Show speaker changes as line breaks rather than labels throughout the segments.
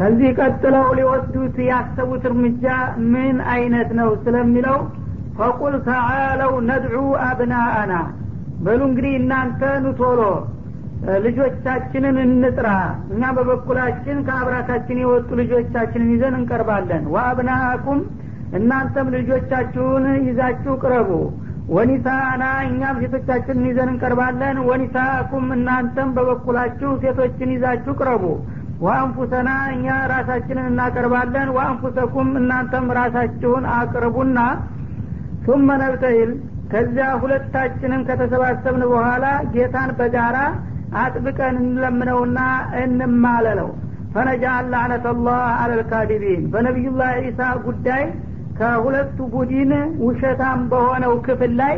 ከዚህ ቀጥለው ሊወስዱት ያሰቡት እርምጃ ምን አይነት ነው ስለሚለው ፈቁል ተዓለው ነድዑ አብናአና በሉ እንግዲህ እናንተ ንቶሎ ልጆቻችንን እንጥራ። እኛ በበኩላችን ከአብራካችን የወጡ ልጆቻችንን ይዘን እንቀርባለን። ወአብናአኩም እናንተም ልጆቻችሁን ይዛችሁ ቅረቡ። ወኒሳና እኛም ሴቶቻችንን ይዘን እንቀርባለን። ወኒሳኩም እናንተም በበኩላችሁ ሴቶችን ይዛችሁ ቅረቡ ወአንፉሰና እኛ ራሳችንን እናቀርባለን። ወአንፉሰኩም እናንተም ራሳችሁን አቅርቡና ቱመ ነብተይል ከዚያ ሁለታችንም ከተሰባሰብን በኋላ ጌታን በጋራ አጥብቀን እንለምነውና እንማለለው። ፈነጃአል ላዕነተላህ አለልካዲቢን በነቢዩላህ ዒሳ ጉዳይ ከሁለቱ ቡድን ውሸታም በሆነው ክፍል ላይ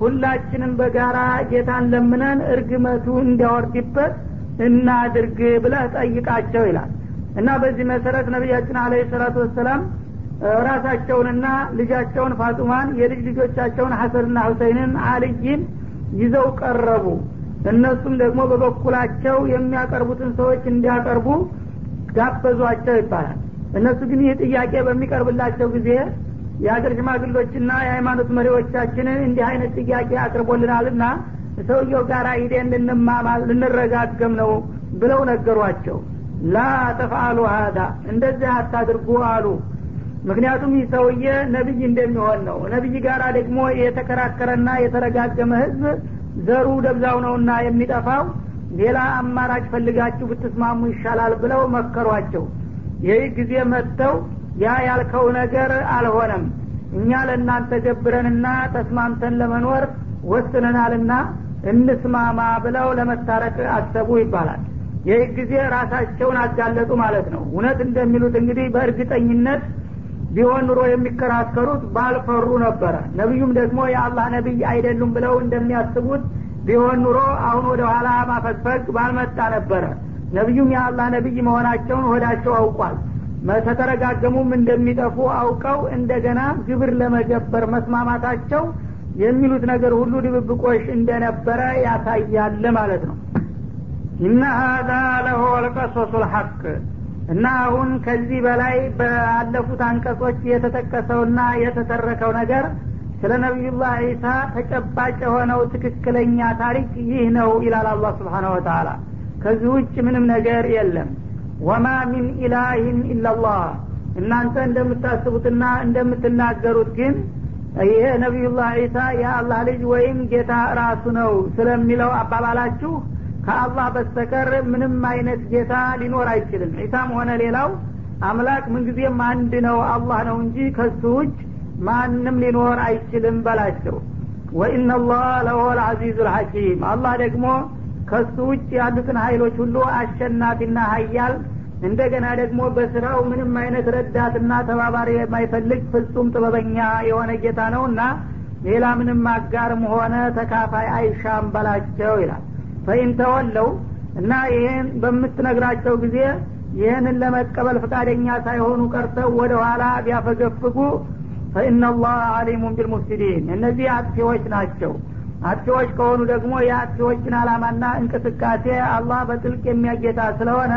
ሁላችንም በጋራ ጌታን ለምነን እርግመቱ እንዲያወርድበት እናድርግ ብለህ ጠይቃቸው ይላል። እና በዚህ መሰረት ነቢያችን አለ ሰላቱ ወሰላም ራሳቸውንና ልጃቸውን ፋጡማን የልጅ ልጆቻቸውን ሐሰንና ሁሰይንን አልይን ይዘው ቀረቡ። እነሱም ደግሞ በበኩላቸው የሚያቀርቡትን ሰዎች እንዲያቀርቡ ጋበዟቸው ይባላል። እነሱ ግን ይህ ጥያቄ በሚቀርብላቸው ጊዜ የሀገር ሽማግሎችና የሃይማኖት መሪዎቻችንን እንዲህ አይነት ጥያቄ አቅርቦልናልና ሰውየው ጋር ሂደን ልንማማል ልንረጋገም ነው ብለው ነገሯቸው። ላ ተፍአሉ ሀዳ እንደዚህ አታድርጉ አሉ። ምክንያቱም ይህ ሰውዬ ነቢይ እንደሚሆን ነው። ነቢይ ጋራ ደግሞ የተከራከረና የተረጋገመ ህዝብ ዘሩ ደብዛው ነውና የሚጠፋው ሌላ አማራጭ ፈልጋችሁ ብትስማሙ ይሻላል ብለው መከሯቸው። ይህ ጊዜ መጥተው ያ ያልከው ነገር አልሆነም። እኛ ለእናንተ ገብረንና ተስማምተን ለመኖር ወስነናልና እንስማማ ብለው ለመታረቅ አሰቡ ይባላል። ይህ ጊዜ ራሳቸውን አጋለጡ ማለት ነው። እውነት እንደሚሉት እንግዲህ በእርግጠኝነት ቢሆን ኑሮ የሚከራከሩት ባልፈሩ ነበረ። ነቢዩም ደግሞ የአላህ ነቢይ አይደሉም ብለው እንደሚያስቡት ቢሆን ኑሮ አሁን ወደ ኋላ ማፈግፈግ ባልመጣ ነበረ። ነቢዩም የአላህ ነቢይ መሆናቸውን ወዳቸው አውቋል። ተተረጋገሙም እንደሚጠፉ አውቀው እንደገና ግብር ለመገበር መስማማታቸው የሚሉት ነገር ሁሉ ድብብቆሽ እንደነበረ ያሳያል ማለት ነው። ኢነ ሀዛ ለሆ ልቀሶሱ ልሐቅ እና አሁን ከዚህ በላይ ባለፉት አንቀጾች የተጠቀሰውና የተተረከው ነገር ስለ ነቢዩላህ ዒሳ ተጨባጭ የሆነው ትክክለኛ ታሪክ ይህ ነው ይላል አላህ ስብሓን ወተላ ከዚህ ውጭ ምንም ነገር የለም። ወማ ሚን ኢላህን ኢላላህ እናንተ እንደምታስቡትና እንደምትናገሩት ግን ይሄ ነቢዩላህ ዒሳ የአላህ ልጅ ወይም ጌታ ራሱ ነው ስለሚለው አባባላችሁ ከአላህ በስተቀር ምንም አይነት ጌታ ሊኖር አይችልም። ዒሳም ሆነ ሌላው አምላክ ምንጊዜም አንድ ነው አላህ ነው እንጂ ከሱ ውጭ ማንም ሊኖር አይችልም በላቸው። ወኢናላህ ለሆ ልአዚዙ ልሐኪም አላህ ደግሞ ከሱ ውጭ ያሉትን ሀይሎች ሁሉ አሸናፊና ሀያል እንደገና ደግሞ በስራው ምንም አይነት ረዳትና ተባባሪ የማይፈልግ ፍጹም ጥበበኛ የሆነ ጌታ ነውና ሌላ ምንም አጋርም ሆነ ተካፋይ አይሻም በላቸው ይላል። ፈኢንተወለው እና ይህን በምትነግራቸው ጊዜ ይህንን ለመቀበል ፈቃደኛ ሳይሆኑ ቀርተው ወደ ኋላ ቢያፈገፍጉ ፈኢናላህ አሊሙን ቢልሙፍሲዲን። እነዚህ አጥፊዎች ናቸው። አጥፊዎች ከሆኑ ደግሞ የአጥፊዎችን አላማና እንቅስቃሴ አላህ በጥልቅ የሚያጌታ ስለሆነ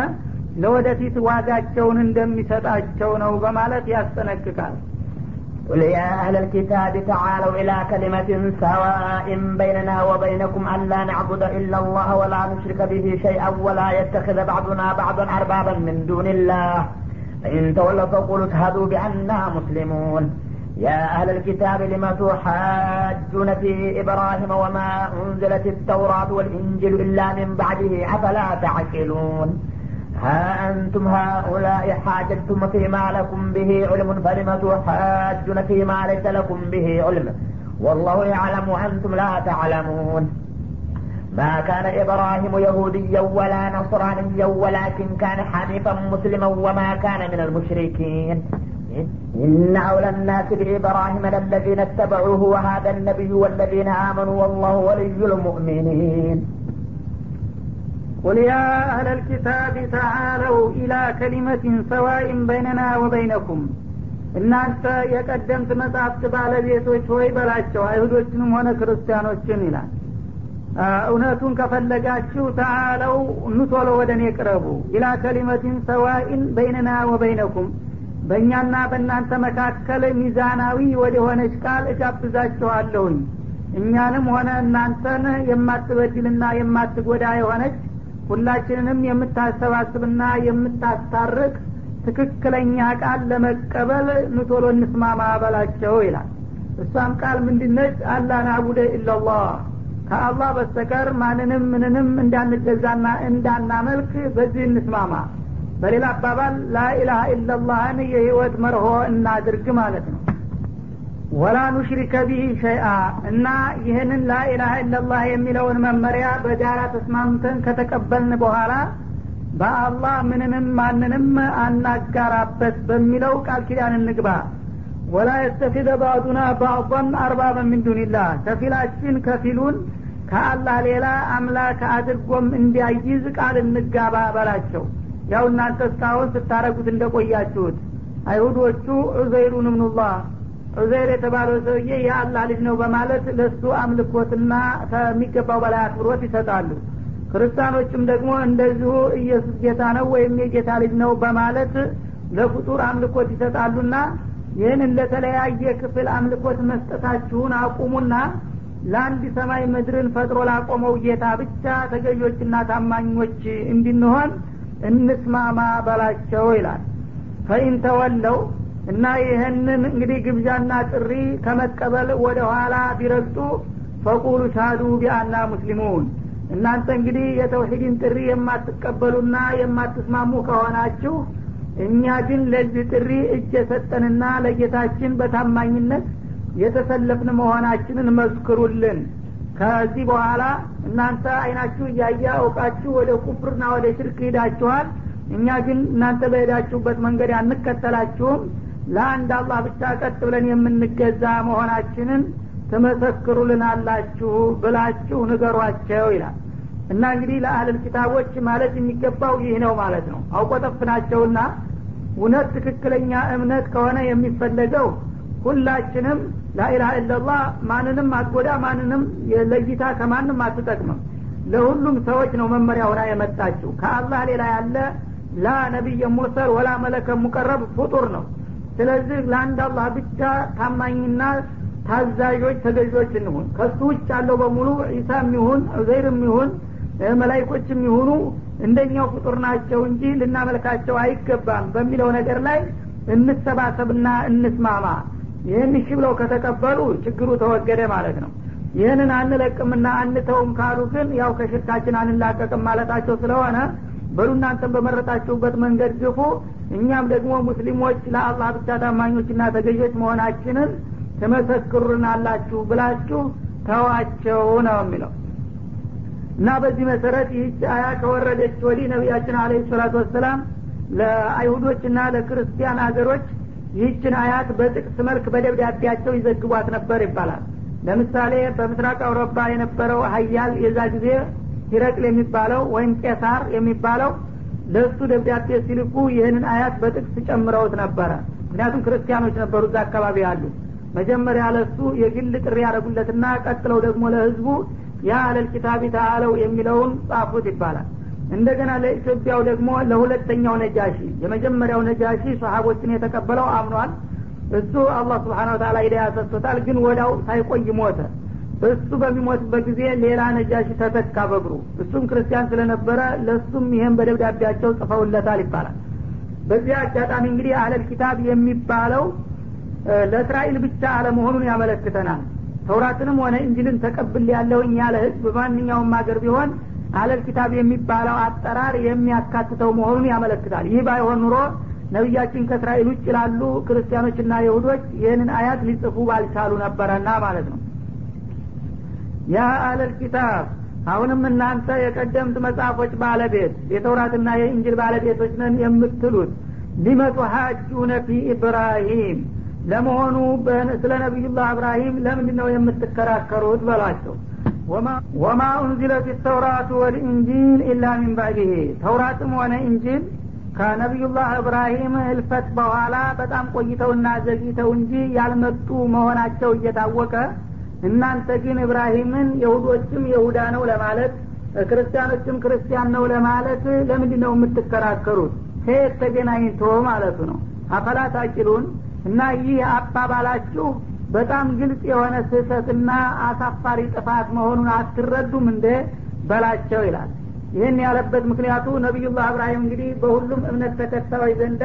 ለወደፊት ዋጋቸውን እንደሚሰጣቸው ነው በማለት ያስጠነቅቃል
قل يا أهل الكتاب تعالوا إلى كلمة سواء بيننا وبينكم أن لا نعبد إلا الله ولا نشرك به شيئا ولا يتخذ بعضنا بعضا أربابا من دون الله فإن تولوا فقولوا اشهدوا بأننا مسلمون يا أهل الكتاب لم تحاجون في إبراهيم وما أنزلت التوراة والإنجيل إلا من بعده أفلا تعقلون ها أنتم هؤلاء حاججتم فيما لكم به علم فلم تحاجون فيما ليس لكم به علم؟ والله يعلم وأنتم لا تعلمون. ما كان إبراهيم يهوديا ولا نصرانيا ولكن كان حنيفا مسلما وما كان من المشركين. إن أولى الناس بإبراهيم للذين اتبعوه وهذا النبي والذين آمنوا والله ولي المؤمنين.
قل يا أهل الكتاب تعالوا إلى كلمة سواء بيننا وبينكم እናንተ የቀደምት መጽሐፍት ባለቤቶች ሆይ በላቸው አይሁዶችንም ሆነ ክርስቲያኖችን ይላል እውነቱን ከፈለጋችሁ ተአለው ኑቶሎ ወደ እኔ ቅረቡ ኢላ ከሊመቲን ሰዋኢን በይንና ወበይነኩም በእኛና በእናንተ መካከል ሚዛናዊ ወደ ሆነች ቃል እጋብዛችኋለሁኝ እኛንም ሆነ እናንተን የማትበድልና የማትጎዳ የሆነች ሁላችንንም የምታሰባስብና የምታስታርቅ ትክክለኛ ቃል ለመቀበል ንቶሎ እንስማማ በላቸው ይላል። እሷም ቃል ምንድነች? አላ ናቡደ ኢላላህ ከአላህ በስተቀር ማንንም ምንንም እንዳንገዛና እንዳናመልክ በዚህ እንስማማ። በሌላ አባባል ላኢላሃ ኢላላህን የህይወት መርሆ እናድርግ ማለት ነው ወላ ኑሽሪከ ቢህ ሸይአ እና ይህንን ላኢላሃ ኢላላህ የሚለውን መመሪያ በጋራ ተስማምተን ከተቀበልን በኋላ በአላህ ምንንም ማንንም አናጋራበት በሚለው ቃል ኪዳን እንግባ። ወላ የስተፊደ ባዕዱና ባዕضን አርባበ ምን ዱንላህ ከፊላችን ከፊሉን ከአላህ ሌላ አምላክ አድርጎም እንዲያይዝ ቃል እንጋባ በላቸው። ያው እናንተ እስካሁን ስታረጉት እንደቆያችሁት። አይሁዶቹ ዑዘይሩን እምኑላህ ዑዘይር የተባለው ሰውዬ የአላህ ልጅ ነው በማለት ለሱ አምልኮትና ከሚገባው በላይ አክብሮት ይሰጣሉ። ክርስቲያኖችም ደግሞ እንደዚሁ ኢየሱስ ጌታ ነው ወይም የጌታ ልጅ ነው በማለት ለፍጡር አምልኮት ይሰጣሉና ይህንን ለተለያየ ክፍል አምልኮት መስጠታችሁን አቁሙና ለአንድ ሰማይ ምድርን ፈጥሮ ላቆመው ጌታ ብቻ ተገዦችና ታማኞች እንድንሆን እንስማማ በላቸው ይላል። ፈኢን ተወለው እና ይህንን እንግዲህ ግብዣና ጥሪ ከመቀበል ወደ ኋላ ቢረግጡ ፈቁሉ ሻዱ ቢአና ሙስሊሙን። እናንተ እንግዲህ የተውሂድን ጥሪ የማትቀበሉና የማትስማሙ ከሆናችሁ እኛ ግን ለዚህ ጥሪ እጅ የሰጠንና ለጌታችን በታማኝነት የተሰለፍን መሆናችንን መስክሩልን። ከዚህ በኋላ እናንተ አይናችሁ እያየ አውቃችሁ ወደ ኩፍርና ወደ ሽርክ ሂዳችኋል እኛ ግን እናንተ በሄዳችሁበት መንገድ አንከተላችሁም ለአንድ አላህ ብቻ ቀጥ ብለን የምንገዛ መሆናችንን ትመሰክሩልናላችሁ ብላችሁ ንገሯቸው ይላል። እና እንግዲህ ለአህልል ኪታቦች ማለት የሚገባው ይህ ነው ማለት ነው። አውቆጠፍናቸውና እውነት ትክክለኛ እምነት ከሆነ የሚፈለገው ሁላችንም ላኢላha ኢላላህ ማንንም አትጎዳ ማንንም ለይታ ከማንም አትጠቅምም። ለሁሉም ሰዎች ነው መመሪያ ሆና የመጣችው። ከአላህ ሌላ ያለ ላ ነቢየ ሙርሰል ወላ መለከ ሙቀረብ ፍጡር ነው ስለዚህ ለአንድ አላህ ብቻ ታማኝና ታዛዦች ተገዦች እንሁን። ከሱ ውጭ ያለው በሙሉ ዒሳም ይሁን ዑዘይርም ይሁን መላይኮችም ይሁኑ እንደኛው ፍጡር ናቸው እንጂ ልናመልካቸው አይገባም በሚለው ነገር ላይ እንሰባሰብና እንስማማ። ይህን እሺ ብለው ከተቀበሉ ችግሩ ተወገደ ማለት ነው። ይህንን አንለቅምና አንተውም ካሉ ግን ያው ከሽርካችን አንላቀቅም ማለታቸው ስለሆነ በሉ እናንተም በመረጣችሁበት መንገድ ግፉ። እኛም ደግሞ ሙስሊሞች ለአላህ ብቻ ታማኞችና ተገዦች መሆናችንን ትመሰክሩናላችሁ ብላችሁ ተዋቸው ነው የሚለው። እና በዚህ መሰረት ይህች አያ ከወረደች ወዲህ ነቢያችን አለ ሰላቱ ወሰላም ለአይሁዶችና ለክርስቲያን ሀገሮች ይህችን አያት በጥቅስ መልክ በደብዳቤያቸው ይዘግቧት ነበር ይባላል። ለምሳሌ በምስራቅ አውሮፓ የነበረው ሀያል የዛ ጊዜ ሂረቅል የሚባለው ወይም ቄሳር የሚባለው ለእሱ ደብዳቤ ሲልኩ ይህንን አያት በጥቅስ ጨምረውት ነበረ። ምክንያቱም ክርስቲያኖች ነበሩ እዛ አካባቢ ያሉ። መጀመሪያ ለሱ የግል ጥሪ ያደረጉለትና ቀጥለው ደግሞ ለህዝቡ ያ አለል ኪታቢ ተአለው የሚለውን ጻፉት ይባላል። እንደገና ለኢትዮጵያው ደግሞ ለሁለተኛው ነጃሺ የመጀመሪያው ነጃሺ ሰሀቦችን የተቀበለው አምኗል። እሱ አላህ ስብሓን ወተላ ሂዳያ ሰጥቶታል ግን ወዳው ሳይቆይ ሞተ እሱ በሚሞትበት ጊዜ ሌላ ነጃሺ ተተካ በግሩ እሱም ክርስቲያን ስለነበረ ለእሱም ይህም በደብዳቤያቸው ጽፈውለታል ይባላል። በዚህ አጋጣሚ እንግዲህ አለል ኪታብ የሚባለው ለእስራኤል ብቻ አለመሆኑን ያመለክተናል። ተውራትንም ሆነ እንጅልን ተቀብል ያለውኝ ያለ ህዝብ በማንኛውም ሀገር ቢሆን አለል ኪታብ የሚባለው አጠራር የሚያካትተው መሆኑን ያመለክታል። ይህ ባይሆን ኑሮ ነቢያችን ከእስራኤል ውጭ ላሉ ክርስቲያኖችና ይሁዶች ይህንን አያት ሊጽፉ ባልቻሉ ነበረና ማለት ነው ያ አለል ኪታብ አሁንም እናንተ የቀደምት መጽሐፎች ባለቤት የተውራትና የእንጅል ባለቤቶች ነን የምትሉት ሊመቱ ሀጁነ ፊ ኢብራሂም ለመሆኑ ስለ ነቢዩላህ እብራሂም ለምንድ ነው የምትከራከሩት በሏቸው። ወማ ኡንዚለት ተውራቱ ወልኢንጂል ኢላ ሚን ባዕድህ ተውራትም ሆነ እንጂል ከነቢዩላህ እብራሂም ህልፈት በኋላ በጣም ቆይተውና ዘግይተው እንጂ ያልመጡ መሆናቸው እየታወቀ እናንተ ግን እብራሂምን የሁዶችም የሁዳ ነው ለማለት ክርስቲያኖችም ክርስቲያን ነው ለማለት ለምንድ ነው የምትከራከሩት? ከየት ተገናኝቶ ማለቱ ነው? አፈላ ታቂሉን እና ይህ አባባላችሁ በጣም ግልጽ የሆነ ስህተትና አሳፋሪ ጥፋት መሆኑን አትረዱም እንደ በላቸው ይላል። ይህን ያለበት ምክንያቱ ነቢዩላህ እብራሂም እንግዲህ በሁሉም እምነት ተከታዮች ዘንዳ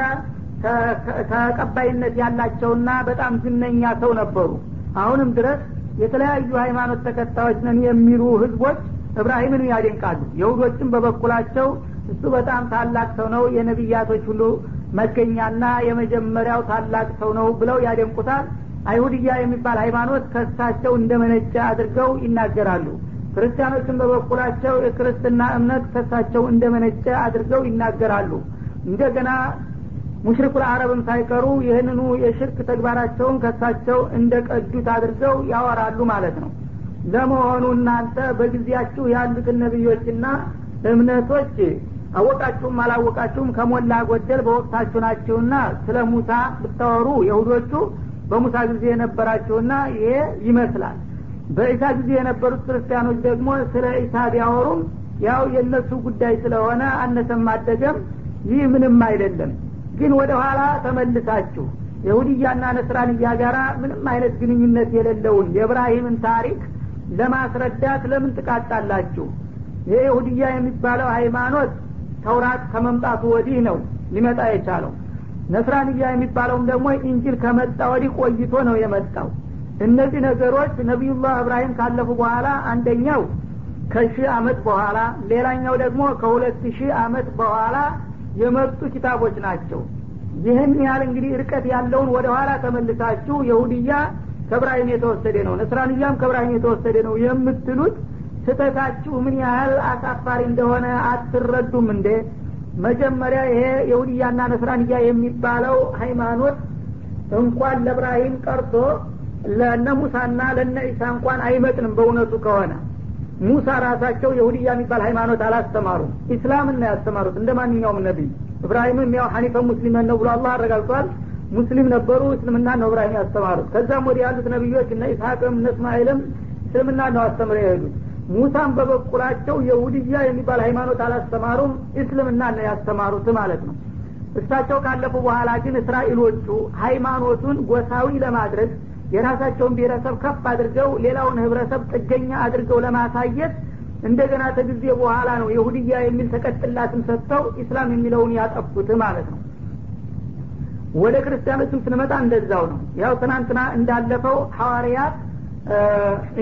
ተቀባይነት ያላቸውና በጣም ዝነኛ ሰው ነበሩ። አሁንም ድረስ የተለያዩ ሃይማኖት ተከታዮች ነን የሚሉ ህዝቦች እብራሂምን ያደንቃሉ። የሁዶችም በበኩላቸው እሱ በጣም ታላቅ ሰው ነው የነቢያቶች ሁሉ መገኛና የመጀመሪያው ታላቅ ሰው ነው ብለው ያደንቁታል። አይሁድያ የሚባል ሃይማኖት ከሳቸው እንደመነጨ አድርገው ይናገራሉ። ክርስቲያኖችን በበኩላቸው የክርስትና እምነት ከሳቸው እንደመነጨ አድርገው ይናገራሉ። እንደገና ሙሽሪኩል አረብም ሳይቀሩ ይህንኑ የሽርክ ተግባራቸውን ከሳቸው እንደ ቀዱት አድርገው ያወራሉ ማለት ነው። ለመሆኑ እናንተ በጊዜያችሁ ያሉትን ነቢዮችና እምነቶች አወቃችሁም አላወቃችሁም ከሞላ ጎደል በወቅታችሁ ናችሁና ስለ ሙሳ ብታወሩ የሁዶቹ በሙሳ ጊዜ የነበራችሁና ይሄ ይመስላል። በኢሳ ጊዜ የነበሩት ክርስቲያኖች ደግሞ ስለ ኢሳ ቢያወሩም ያው የእነሱ ጉዳይ ስለሆነ አነሰም አደገም ይህ ምንም አይደለም ግን ወደ ኋላ ተመልሳችሁ የሁድያና ነስራንያ ጋራ ምንም አይነት ግንኙነት የሌለውን የእብራሂምን ታሪክ ለማስረዳት ለምን ትቃጣላችሁ ይሄ ይሁድያ የሚባለው ሃይማኖት ተውራት ከመምጣቱ ወዲህ ነው ሊመጣ የቻለው። ነስራንያ የሚባለውም ደግሞ ኢንጅል ከመጣ ወዲህ ቆይቶ ነው የመጣው። እነዚህ ነገሮች ነቢዩላህ እብራሂም ካለፉ በኋላ አንደኛው ከሺህ አመት በኋላ ሌላኛው ደግሞ ከሁለት ሺህ አመት በኋላ የመጡ ኪታቦች ናቸው። ይህን ያህል እንግዲህ ርቀት ያለውን ወደ ኋላ ተመልሳችሁ የሁድያ ከእብራሂም የተወሰደ ነው ነስራንያም ከእብራሂም የተወሰደ ነው የምትሉት ስተታችሁ ምን ያህል አሳፋሪ እንደሆነ አትረዱም እንዴ? መጀመሪያ ይሄ የሁድያና ነስራንያ የሚባለው ሃይማኖት እንኳን ለእብራሂም ቀርቶ ለነ ሙሳና ለነ ኢሳ እንኳን አይመጥንም በእውነቱ ከሆነ ሙሳ ራሳቸው የሁድያ የሚባል ሃይማኖት አላስተማሩም። ኢስላምን ነው ያስተማሩት። እንደ ማንኛውም ነቢይ። እብራሂምም ያው ሐኒፈ ሙስሊመን ነው ብሎ አላህ አረጋግጧል። ሙስሊም ነበሩ እስልምና ነው እብራሂም ያስተማሩት። ከዛም ወዲህ ያሉት ነቢዮች እነ ኢስሐቅም እነ እስማኤልም እስልምና ነው አስተምረው የሄዱት። ሙሳም በበኩላቸው የሁድያ የሚባል ሃይማኖት አላስተማሩም እስልምና ነው ያስተማሩት ማለት ነው። እሳቸው ካለፉ በኋላ ግን እስራኤሎቹ ሃይማኖቱን ጎሳዊ ለማድረግ የራሳቸውን ብሔረሰብ ከፍ አድርገው ሌላውን ህብረተሰብ ጥገኛ አድርገው ለማሳየት እንደገና ከጊዜ በኋላ ነው የሁድያ የሚል ተቀጥላትም ሰጥተው ኢስላም የሚለውን ያጠፉት ማለት ነው። ወደ ክርስቲያኖችም ስንመጣ እንደዛው ነው። ያው ትናንትና እንዳለፈው ሐዋርያት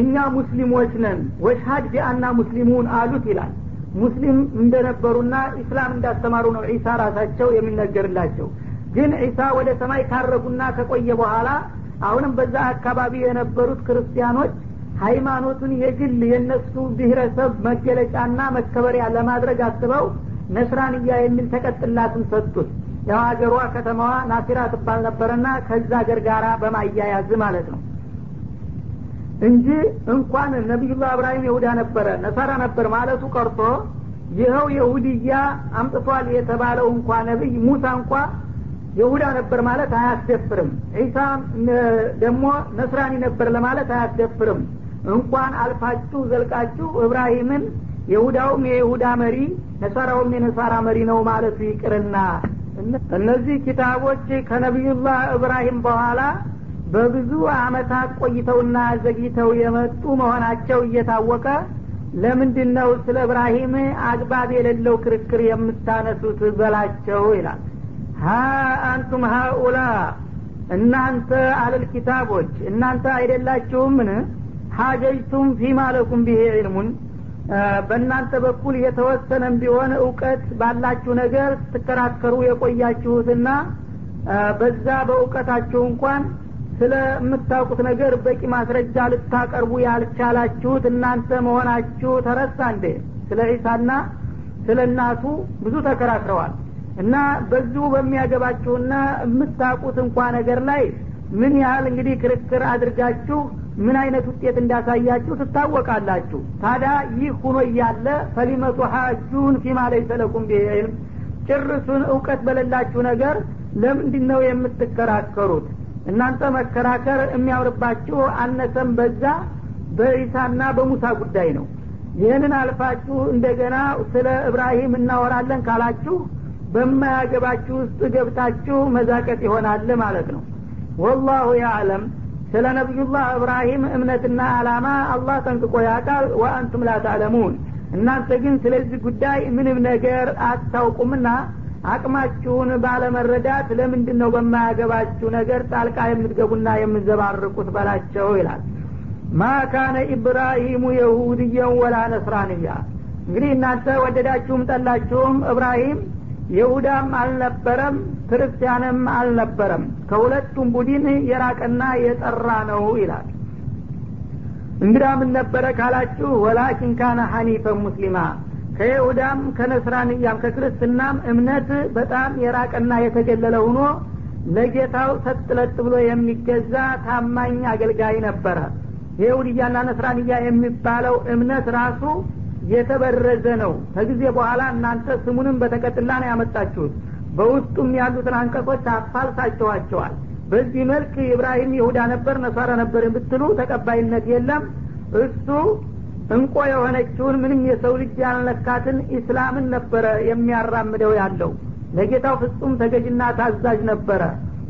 እኛ ሙስሊሞች ነን ወሽሀድ ቢአና ሙስሊሙን አሉት ይላል። ሙስሊም እንደነበሩና ኢስላም እንዳስተማሩ ነው ዒሳ ራሳቸው የሚነገርላቸው። ግን ዒሳ ወደ ሰማይ ካረጉና ከቆየ በኋላ አሁንም በዛ አካባቢ የነበሩት ክርስቲያኖች ሃይማኖቱን የግል የነሱ ብሔረሰብ መገለጫና መከበሪያ ለማድረግ አስበው ነስራንያ የሚል ተቀጥላትን ሰጡት። ያው ሀገሯ ከተማዋ ናሲራ ትባል ነበረና ከዛ ሀገር ጋራ በማያያዝ ማለት ነው። እንጂ እንኳን ነቢዩላህ እብራሂም ይሁዳ ነበረ ነሳራ ነበር ማለቱ ቀርቶ ይኸው የሁድያ አምጥቷል የተባለው እንኳ ነቢይ ሙሳ እንኳ የሁዳ ነበር ማለት አያስደፍርም። ዒሳ ደግሞ ነስራኒ ነበር ለማለት አያስደፍርም። እንኳን አልፋችሁ ዘልቃችሁ እብራሂምን የሁዳውም የይሁዳ መሪ ነሳራውም የነሳራ መሪ ነው ማለቱ ይቅርና። እነዚህ ኪታቦች ከነቢዩላህ እብራሂም በኋላ በብዙ አመታት ቆይተውና ዘግይተው የመጡ መሆናቸው እየታወቀ ለምንድን ነው ስለ እብራሂም አግባብ የሌለው ክርክር የምታነሱት በላቸው ይላል ሀ አንቱም ሀኡላ እናንተ አለል ኪታቦች እናንተ አይደላችሁምን? ሀጀጅቱም ፊማ ለኩም ብሄ ዕልሙን በእናንተ በኩል የተወሰነም ቢሆን እውቀት ባላችሁ ነገር ስትከራከሩ የቆያችሁትና በዛ በእውቀታችሁ እንኳን ስለምታውቁት ነገር በቂ ማስረጃ ልታቀርቡ ያልቻላችሁት እናንተ መሆናችሁ ተረሳ እንዴ? ስለ ዒሳና ስለ እናቱ ብዙ ተከራክረዋል እና በዚሁ በሚያገባችሁና የምታውቁት እንኳ ነገር ላይ ምን ያህል እንግዲህ ክርክር አድርጋችሁ ምን አይነት ውጤት እንዳሳያችሁ ትታወቃላችሁ። ታዲያ ይህ ሁኖ እያለ ፈሊመቱ ሀጁን ፊማ ለይሰ ለኩም ቢሂ ዒልም ጭርሱን እውቀት በሌላችሁ ነገር ለምንድን ነው የምትከራከሩት? እናንተ መከራከር የሚያምርባችሁ አነሰም በዛ በኢሳና በሙሳ ጉዳይ ነው። ይህንን አልፋችሁ እንደገና ስለ እብራሂም እናወራለን ካላችሁ በማያገባችሁ ውስጥ ገብታችሁ መዛቀጥ ይሆናል ማለት ነው። ወላሁ ያዕለም ስለ ነቢዩላህ እብራሂም እምነትና አላማ አላህ ጠንቅቆ ያውቃል። ወአንቱም ላ ታዕለሙን እናንተ ግን ስለዚህ ጉዳይ ምንም ነገር አታውቁምና አቅማችሁን ባለመረዳት ለምንድን ነው በማያገባችሁ ነገር ጣልቃ የምትገቡና የምዘባርቁት በላቸው ይላል። ማ ካነ ኢብራሂሙ የሁድየን ወላ ነስራንያ። እንግዲህ እናንተ ወደዳችሁም ጠላችሁም እብራሂም ይሁዳም አልነበረም ክርስቲያንም አልነበረም። ከሁለቱም ቡድን የራቀና የጠራ ነው ይላል። እንግዳ ምን ነበረ ካላችሁ ወላኪን ካነ ሐኒፈን ሙስሊማ ከይሁዳም ከነስራንያም ከክርስትናም እምነት በጣም የራቀና የተገለለ ሆኖ ለጌታው ሰጥለጥ ብሎ የሚገዛ ታማኝ አገልጋይ ነበረ። የይሁድያና ነስራንያ የሚባለው እምነት ራሱ የተበረዘ ነው። ከጊዜ በኋላ እናንተ ስሙንም በተቀጥላ ነው ያመጣችሁት። በውስጡም ያሉትን አንቀጾች አፋልሳችኋቸዋል። በዚህ መልክ ኢብራሂም ይሁዳ ነበር ነሳራ ነበር ብትሉ ተቀባይነት የለም። እሱ እንቆ የሆነችውን ምንም የሰው ልጅ ያልነካትን ኢስላምን ነበረ የሚያራምደው ያለው። ለጌታው ፍጹም ተገዥና ታዛዥ ነበረ።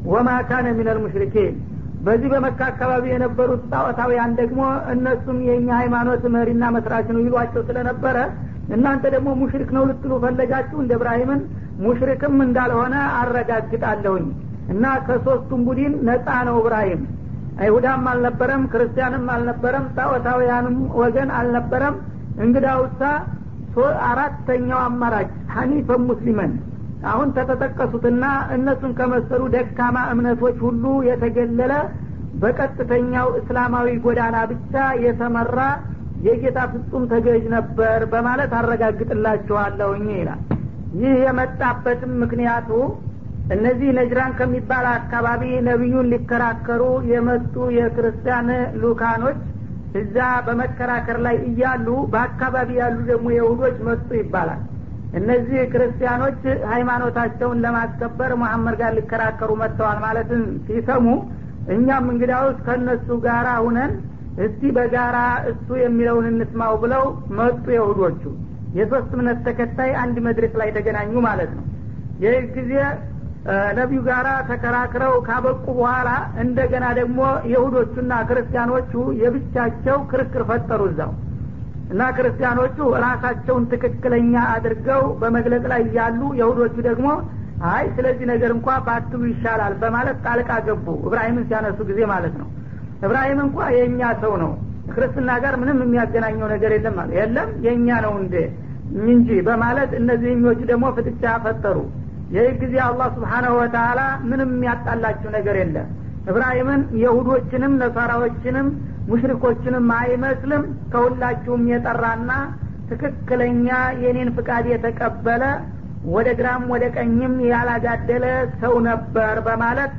ወማ ካነ ሚነል ሙሽሪኪን በዚህ በመካ አካባቢ የነበሩት ጣዖታውያን ደግሞ እነሱም የእኛ ሃይማኖት መሪና መስራች ነው ይሏቸው ስለነበረ እናንተ ደግሞ ሙሽሪክ ነው ልትሉ ፈለጋችሁ እንደ እብራሂምን ሙሽሪክም እንዳልሆነ አረጋግጣለሁኝ እና ከሶስቱም ቡድን ነጻ ነው እብራሂም አይሁዳም አልነበረም ክርስቲያንም አልነበረም ጣዖታውያንም ወገን አልነበረም። እንግዳውሳ አራተኛው አማራጭ ሀኒፈን ሙስሊመን አሁን ተተጠቀሱትና እነሱን ከመሰሉ ደካማ እምነቶች ሁሉ የተገለለ በቀጥተኛው እስላማዊ ጎዳና ብቻ የተመራ የጌታ ፍጹም ተገዥ ነበር በማለት አረጋግጥላችኋለሁኝ ይላል። ይህ የመጣበትም ምክንያቱ እነዚህ ነጅራን ከሚባል አካባቢ ነቢዩን ሊከራከሩ የመጡ የክርስቲያን ሉካኖች እዛ በመከራከር ላይ እያሉ በአካባቢ ያሉ ደግሞ የሁዶች መጡ ይባላል እነዚህ ክርስቲያኖች ሃይማኖታቸውን ለማስከበር መሐመድ ጋር ሊከራከሩ መጥተዋል ማለትን ሲሰሙ እኛም እንግዳውስ ከእነሱ ጋራ ሁነን እስቲ በጋራ እሱ የሚለውን እንስማው ብለው መጡ የሁዶቹ የሶስት እምነት ተከታይ አንድ መድረክ ላይ ተገናኙ ማለት ነው። ይህ ጊዜ ነቢዩ ጋራ ተከራክረው ካበቁ በኋላ እንደገና ደግሞ የሁዶቹና ክርስቲያኖቹ የብቻቸው ክርክር ፈጠሩ እዛው እና ክርስቲያኖቹ ራሳቸውን ትክክለኛ አድርገው በመግለጽ ላይ ያሉ የሁዶቹ ደግሞ አይ ስለዚህ ነገር እንኳ ባትሉ ይሻላል በማለት ጣልቃ ገቡ። እብራሂምን ሲያነሱ ጊዜ ማለት ነው። እብራሂም እንኳ የእኛ ሰው ነው። ክርስትና ጋር ምንም የሚያገናኘው ነገር የለም ማለት የለም የእኛ ነው እንደ እንጂ በማለት እነዚህኞቹ ደግሞ ፍጥጫ ፈጠሩ። ይህ ጊዜ አላህ ስብሓናሁ ወተላ ምንም የሚያጣላቸው ነገር የለም። እብራሂምን የሁዶችንም ነሳራዎችንም ሙሽሪኮችንም አይመስልም። ከሁላችሁም የጠራና ትክክለኛ የኔን ፍቃድ የተቀበለ ወደ ግራም ወደ ቀኝም ያላጋደለ ሰው ነበር በማለት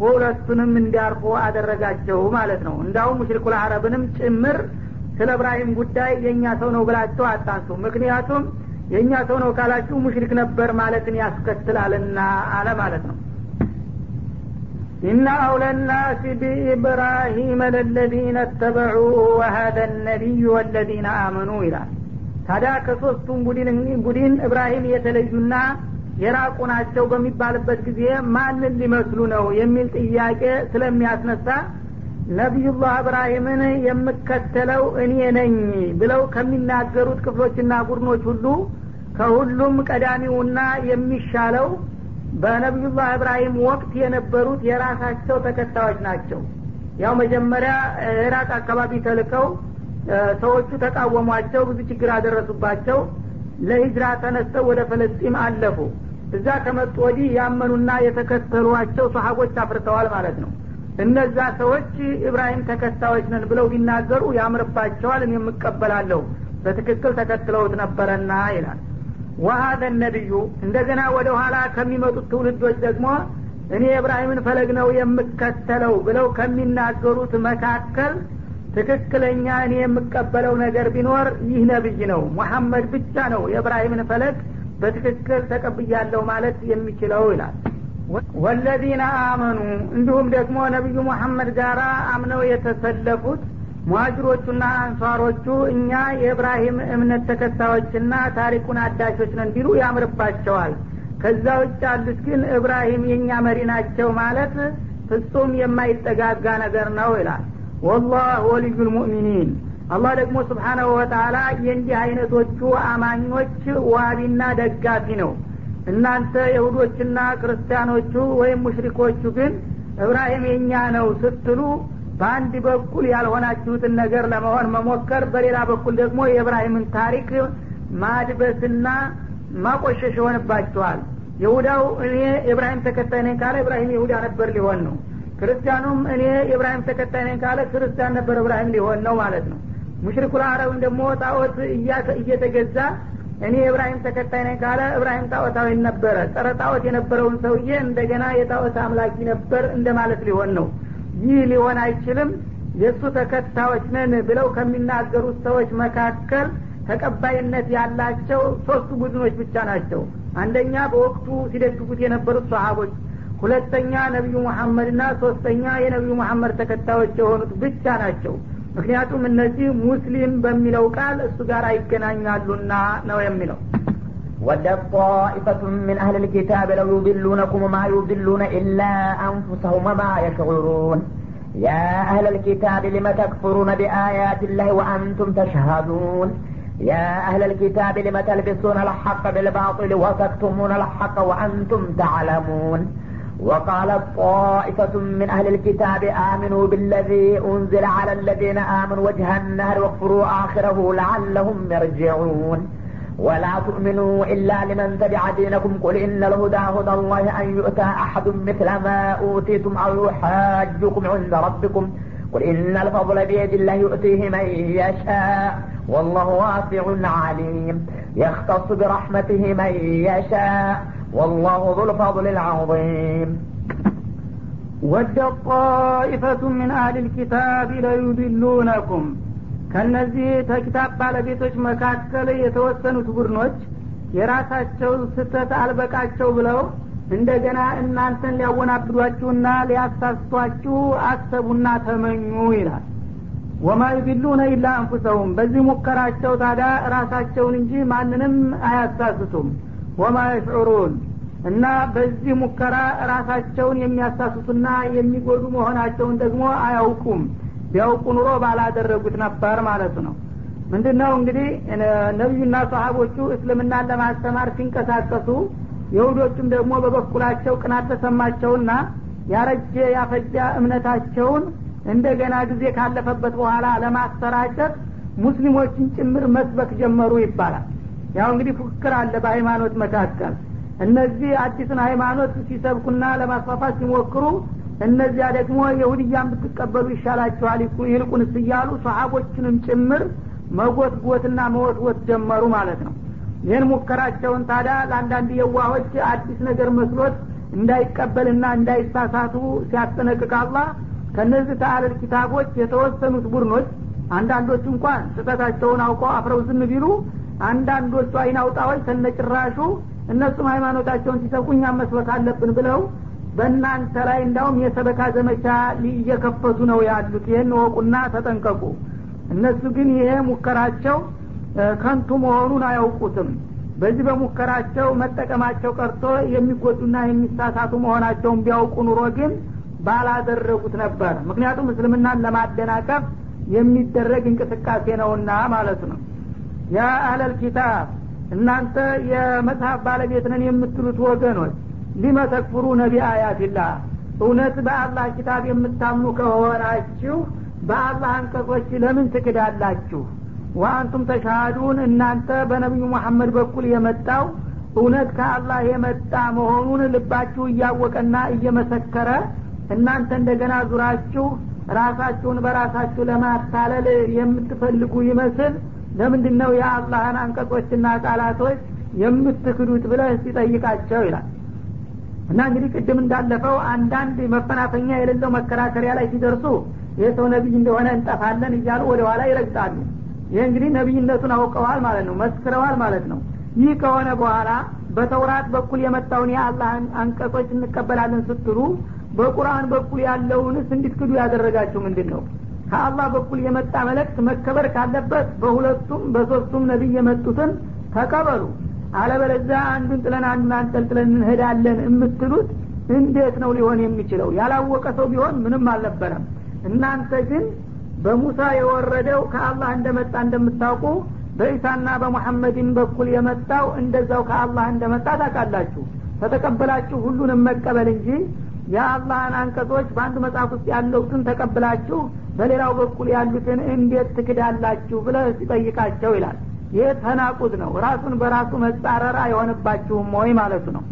ሁለቱንም እንዲያርፉ አደረጋቸው ማለት ነው። እንዳውም ሙሽሪኩል አረብንም ጭምር ስለ እብራሂም ጉዳይ የእኛ ሰው ነው ብላቸው አታንሱ። ምክንያቱም የእኛ ሰው ነው ካላችሁ ሙሽሪክ ነበር ማለትን ያስከትላልና አለ ማለት ነው إن أولى الناس بإبراهيم للذين اتبعوه وهذا النبي والذين آمنوا إلى ታዲያ ከሶስቱም ቡድን ቡድን እብራሂም የተለዩና የራቁ ናቸው በሚባልበት ጊዜ ማንን ሊመስሉ ነው የሚል ጥያቄ ስለሚያስነሳ ነቢዩላህ እብራሂምን የምከተለው እኔ ነኝ ብለው ከሚናገሩት ክፍሎችና ቡድኖች ሁሉ ከሁሉም ቀዳሚውና የሚሻለው በነቢዩላህ እብራሂም ወቅት የነበሩት የራሳቸው ተከታዮች ናቸው። ያው መጀመሪያ ኢራቅ አካባቢ ተልከው ሰዎቹ ተቃወሟቸው ብዙ ችግር አደረሱባቸው። ለሂጅራ ተነስተው ወደ ፈለስጢም አለፉ። እዛ ከመጡ ወዲህ ያመኑና የተከተሏቸው ሰሀቦች አፍርተዋል ማለት ነው። እነዛ ሰዎች ኢብራሂም ተከታዮች ነን ብለው ቢናገሩ ያምርባቸዋል እኔ የምቀበላለሁ በትክክል ተከትለውት ነበረና ይላል ወሀደ ነቢዩ እንደገና ወደ ኋላ ከሚመጡት ትውልዶች ደግሞ እኔ የእብራሂምን ፈለግ ነው የምከተለው ብለው ከሚናገሩት መካከል ትክክለኛ እኔ የምቀበለው ነገር ቢኖር ይህ ነብይ ነው። ሙሐመድ ብቻ ነው የእብራሂምን ፈለግ በትክክል ተቀብያለሁ ማለት የሚችለው ይላል። ወለዚነ አመኑ እንዲሁም ደግሞ ነቢዩ ሙሐመድ ጋር አምነው የተሰለፉት ሙሀጅሮቹና አንሷሮቹ እኛ የእብራሂም እምነት ተከታዮችና ታሪኩን አዳሾች ነን ቢሉ ያምርባቸዋል። ከዛ ውጭ ያሉት ግን እብራሂም የእኛ መሪ ናቸው ማለት ፍጹም የማይጠጋጋ ነገር ነው ይላል። ወላህ ወልዩ ልሙእሚኒን አላህ ደግሞ ስብሓናሁ ወተላ የእንዲህ አይነቶቹ አማኞች ዋቢና ደጋፊ ነው። እናንተ የሁዶችና ክርስቲያኖቹ ወይም ሙሽሪኮቹ ግን እብራሂም የእኛ ነው ስትሉ በአንድ በኩል ያልሆናችሁትን ነገር ለመሆን መሞከር በሌላ በኩል ደግሞ የእብራሂምን ታሪክ ማድበስና ማቆሸሽ ይሆንባችኋል። ይሁዳው እኔ የእብራሂም ተከታይ ነኝ ካለ እብራሂም ይሁዳ ነበር ሊሆን ነው። ክርስቲያኑም እኔ የእብራሂም ተከታይ ነኝ ካለ ክርስቲያን ነበር እብራሂም ሊሆን ነው ማለት ነው። ሙሽሪኩል አረብን ደግሞ ጣዖት እየተገዛ እኔ የእብራሂም ተከታይ ነኝ ካለ እብራሂም ጣዖታዊ ነበረ። ጸረ ጣዖት የነበረውን ሰውዬ እንደገና የጣዖት አምላኪ ነበር እንደማለት ሊሆን ነው ይህ ሊሆን አይችልም። የእሱ ተከታዮች ነን ብለው ከሚናገሩት ሰዎች መካከል ተቀባይነት ያላቸው ሶስቱ ቡድኖች ብቻ ናቸው። አንደኛ በወቅቱ ሲደግፉት የነበሩት ሰሀቦች ሁለተኛ ነቢዩ ሙሐመድና ሶስተኛ የነቢዩ ሙሐመድ ተከታዮች የሆኑት ብቻ ናቸው። ምክንያቱም እነዚህ ሙስሊም በሚለው ቃል እሱ ጋር አይገናኛሉና ነው የሚለው
ودت طائفة من أهل الكتاب لو يضلونكم وما يضلون إلا أنفسهم وما يشعرون. يا أهل الكتاب لم تكفرون بآيات الله وأنتم تشهدون؟ يا أهل الكتاب لم تلبسون الحق بالباطل وتكتمون الحق وأنتم تعلمون؟ وقالت طائفة من أهل الكتاب آمنوا بالذي أنزل على الذين آمنوا وجه النهر واكفروا آخره لعلهم يرجعون. ولا تؤمنوا إلا لمن تبع دينكم. قل إن الهدى هدى الله أن يؤتى أحد مثل ما أوتيتم أو يحاجكم عند ربكم. قل إن الفضل بيد الله يؤتيه من يشاء. والله واسع عليم. يختص برحمته من يشاء. والله ذو الفضل العظيم.
ود طائفة من أهل الكتاب ليضلونكم. ከነዚህ ተኪታብ ባለቤቶች መካከል የተወሰኑት ቡድኖች የራሳቸው ስተት አልበቃቸው ብለው እንደገና እናንተን ሊያወናብዷችሁና ሊያሳስቷችሁ አሰቡና ተመኙ ይላል። ወማ ዩድሉነ ኢላ አንፉሰሁም። በዚህ ሙከራቸው ታዲያ ራሳቸውን እንጂ ማንንም አያሳስቱም ወማ የሽዑሩን እና በዚህ ሙከራ ራሳቸውን የሚያሳስቱና የሚጎዱ መሆናቸውን ደግሞ አያውቁም ቢያውቁ ኑሮ ባላደረጉት ነበር ማለት ነው። ምንድነው እንግዲህ ነቢዩና ሰሀቦቹ እስልምናን ለማስተማር ሲንቀሳቀሱ የሁዶቹም ደግሞ በበኩላቸው ቅናት ተሰማቸውና ያረጀ ያፈጃ እምነታቸውን እንደገና ጊዜ ካለፈበት በኋላ ለማሰራጨት ሙስሊሞችን ጭምር መስበክ ጀመሩ ይባላል። ያው እንግዲህ ፉክክር አለ በሃይማኖት መካከል። እነዚህ አዲስን ሃይማኖት ሲሰብኩና ለማስፋፋት ሲሞክሩ እነዚያ ደግሞ የሁድያን ብትቀበሉ ይሻላችኋል ይልቁንስ እያሉ ሰሀቦችንም ጭምር መጎትጎትና መወትወት ጀመሩ ማለት ነው። ይህን ሙከራቸውን ታዲያ ለአንዳንድ የዋሆች አዲስ ነገር መስሎት እንዳይቀበልና እንዳይሳሳቱ ሲያስጠነቅቅ አላህ ከነዚህ ተአለል ኪታቦች የተወሰኑት ቡድኖች አንዳንዶቹ እንኳን ስህተታቸውን አውቀው አፍረው ዝም ቢሉ አንዳንዶቹ አይናውጣዎች ተነጭራሹ እነሱም ሃይማኖታቸውን ሲሰብኩ እኛም መስበክ አለብን ብለው በእናንተ ላይ እንዳውም የሰበካ ዘመቻ እየከፈቱ ነው ያሉት። ይህን ወቁና ተጠንቀቁ። እነሱ ግን ይሄ ሙከራቸው ከንቱ መሆኑን አያውቁትም። በዚህ በሙከራቸው መጠቀማቸው ቀርቶ የሚጎዱና የሚሳሳቱ መሆናቸውን ቢያውቁ ኑሮ ግን ባላደረጉት ነበር። ምክንያቱም እስልምናን ለማደናቀፍ የሚደረግ እንቅስቃሴ ነውና ማለት ነው። ያ አህለል ኪታብ እናንተ የመጽሐፍ ባለቤት የምትሉት ወገኖች ሊመ ተክፍሩ ነቢ አያትላህ እውነት በአላህ ኪታብ የምታምኑ ከሆናችሁ በአላህ አንቀጾች ለምን ትክዳላችሁ? ወአንቱም ተሻሃዱን እናንተ በነቢዩ መሐመድ በኩል የመጣው እውነት ከአላህ የመጣ መሆኑን ልባችሁ እያወቀና እየመሰከረ እናንተ እንደገና ዙራችሁ ራሳችሁን በራሳችሁ ለማታለል የምትፈልጉ ይመስል ለምንድን ነው የአላህን አንቀጾችና ቃላቶች የምትክዱት ብለህ ሲጠይቃቸው ይላል እና እንግዲህ ቅድም እንዳለፈው አንዳንድ መፈናፈኛ የሌለው መከራከሪያ ላይ ሲደርሱ ይህ ሰው ነቢይ እንደሆነ እንጠፋለን እያሉ ወደ ኋላ ይረግጣሉ። ይህ እንግዲህ ነቢይነቱን አውቀዋል ማለት ነው መስክረዋል ማለት ነው። ይህ ከሆነ በኋላ በተውራት በኩል የመጣውን የአላህን አንቀጾች እንቀበላለን ስትሉ በቁርአን በኩል ያለውንስ እንድትክዱ ያደረጋችሁ ምንድን ነው ከአላህ በኩል የመጣ መልእክት መከበር ካለበት በሁለቱም በሶስቱም ነቢይ የመጡትን ተቀበሉ አለበለዚያ አንዱን ጥለን አንዱን አንጠልጥለን እንሄዳለን የምትሉት እንዴት ነው ሊሆን የሚችለው? ያላወቀ ሰው ቢሆን ምንም አልነበረም። እናንተ ግን በሙሳ የወረደው ከአላህ እንደመጣ እንደምታውቁ በኢሳና በሙሐመድን በኩል የመጣው እንደዛው ከአላህ እንደመጣ ታውቃላችሁ። ተተቀበላችሁ ሁሉንም መቀበል እንጂ የአላህን አንቀጾች በአንድ መጽሐፍ ውስጥ ያለውትን ተቀብላችሁ በሌላው በኩል ያሉትን እንዴት ትክዳላችሁ ብለ ሲጠይቃቸው ይላል ይህ ተናቁት ነው። ራሱን በራሱ መጻረር አይሆንባችሁም ወይ ማለቱ ነው።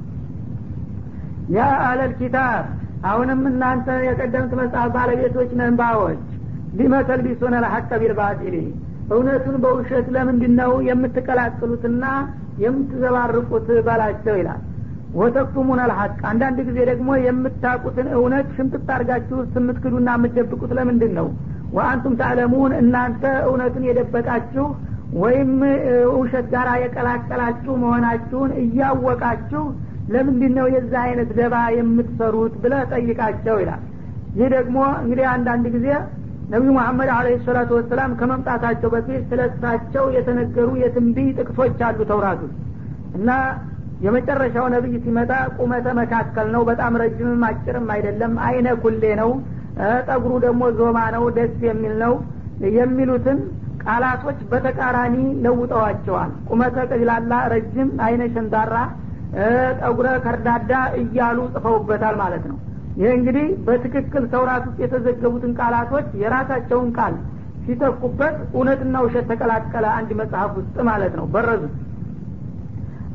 ያ አለል ኪታብ አሁንም እናንተ የቀደምት መጽሐፍ ባለቤቶች ነንባዎች ሊመተልቢሱነ ለሐቀ ቢልባጢል እውነቱን በውሸት ለምንድን ነው የምትቀላቅሉትና የምትዘባርቁት በላቸው ይላል። ወተክቱሙን አልሐቅ አንዳንድ ጊዜ ደግሞ የምታቁትን እውነት ሽምጥጥ አርጋችሁ የምትክዱና የምትደብቁት ለምንድን ነው ወአንቱም ታዕለሙን እናንተ እውነትን የደበቃችሁ ወይም ውሸት ጋር የቀላቀላችሁ መሆናችሁን እያወቃችሁ ለምንድን ነው የዛ አይነት ደባ የምትሰሩት ብለ ጠይቃቸው ይላል። ይህ ደግሞ እንግዲህ አንዳንድ ጊዜ ነቢዩ መሐመድ አለ ሰላቱ ወሰላም ከመምጣታቸው በፊት ስለ እሳቸው የተነገሩ የትንቢይ ጥቅሶች አሉ ውስጥ እና የመጨረሻው ነቢይ ሲመጣ ቁመተ መካከል ነው። በጣም ረጅምም አጭርም አይደለም። አይነ ኩሌ ነው። ጠጉሩ ደግሞ ዞማ ነው። ደስ የሚል ነው። የሚሉትን ቃላቶች በተቃራኒ ለውጠዋቸዋል። ቁመተ ቀጅላላ ረጅም አይነ ሸንዳራ ጠጉረ ከርዳዳ እያሉ ጽፈውበታል ማለት ነው። ይህ እንግዲህ በትክክል ተውራት ውስጥ የተዘገቡትን ቃላቶች የራሳቸውን ቃል ሲተኩበት እውነትና ውሸት ተቀላቀለ አንድ መጽሐፍ ውስጥ ማለት ነው። በረዙት።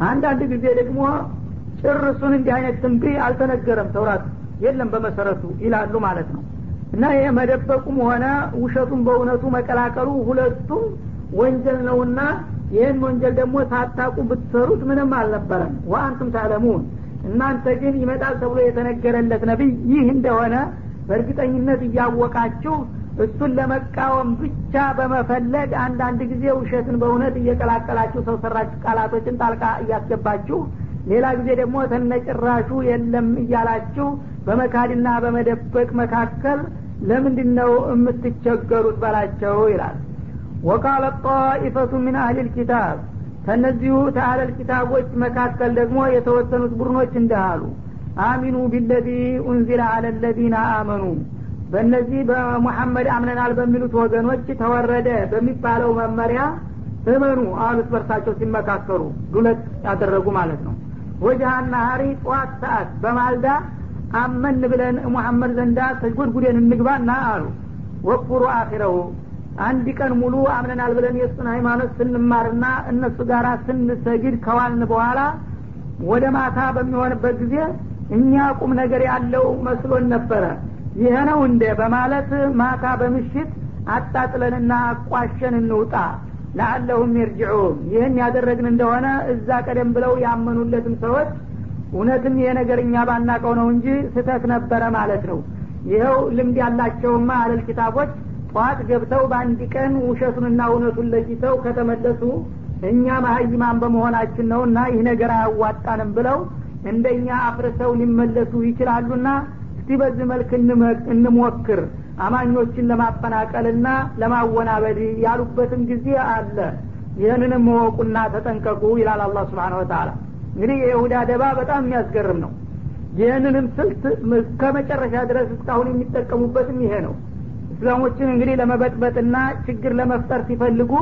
አንዳንድ ጊዜ ደግሞ ጭርሱን እንዲህ አይነት ትንቢ አልተነገረም ተውራት። የለም በመሰረቱ ይላሉ ማለት ነው እና ይሄ መደበቁም ሆነ ውሸቱን በእውነቱ መቀላቀሉ ሁለቱም ወንጀል ነውና ይህን ወንጀል ደግሞ ሳታቁ ብትሰሩት ምንም አልነበረም። ወአንቱም ታለሙን እናንተ ግን ይመጣል ተብሎ የተነገረለት ነቢይ ይህ እንደሆነ በእርግጠኝነት እያወቃችሁ እሱን ለመቃወም ብቻ በመፈለግ አንዳንድ ጊዜ ውሸትን በእውነት እየቀላቀላችሁ ሰው ሰራችሁ ቃላቶችን ጣልቃ እያስገባችሁ ሌላ ጊዜ ደግሞ ተነጭራሹ የለም እያላችሁ በመካድና በመደበቅ መካከል ለምንድን ነው የምትቸገሩት በላቸው ይላል። ወቃለ ጣኢፈቱ ምን አህሊል ኪታብ። ከእነዚሁ ተአለል ኪታቦች መካከል ደግሞ የተወሰኑት ቡድኖች እንዳሉ አሚኑ ቢለዚ ኡንዚለ አለ ለዚነ አመኑ። በእነዚህ በሙሐመድ አምነናል በሚሉት ወገኖች ተወረደ በሚባለው መመሪያ እመኑ አሉት በርሳቸው ሲመካከሩ ዱለት ያደረጉ ማለት ነው ወጃሃና ሀሪ ጠዋት ሰዓት በማልዳ አመን ብለን ሙሐመድ ዘንዳ ተጎድጉደን እንግባና አሉ። ወኩሩ አኪረው አንድ ቀን ሙሉ አምነናል ብለን የእሱን ሃይማኖት ስንማርና እነሱ ጋር ስንሰግድ ከዋልን በኋላ ወደ ማታ በሚሆንበት ጊዜ እኛ ቁም ነገር ያለው መስሎን ነበረ። ይሄ ነው እንደ በማለት ማታ በምሽት አጣጥለንና አቋሸን እንውጣ ለአለሁም ይርጅዑን። ይህን ያደረግን እንደሆነ እዛ ቀደም ብለው ያመኑለትም ሰዎች እውነትም ይሄ ነገር እኛ ባናቀው ነው እንጂ ስተት ነበረ ማለት ነው። ይኸው ልምድ ያላቸውማ አለል ኪታቦች ጠዋት ገብተው በአንድ ቀን ውሸቱንና እውነቱን ለይተው ከተመለሱ እኛ መሀይማን በመሆናችን ነው እና ይህ ነገር አያዋጣንም ብለው እንደኛ አፍርሰው ሊመለሱ ይችላሉና እስቲ በዚህ መልክ እንሞክር አማኞችን ለማፈናቀልና ለማወናበድ ያሉበትም ጊዜ አለ። ይህንንም መወቁና ተጠንቀቁ ይላል አላ ስብሓን ወተላ እንግዲህ የይሁዳ ደባ በጣም የሚያስገርም ነው። ይህንንም ስልት እስከ መጨረሻ ድረስ እስካሁን የሚጠቀሙበትም ይሄ ነው። እስላሞችን እንግዲህ ለመበጥበጥና ችግር ለመፍጠር ሲፈልጉ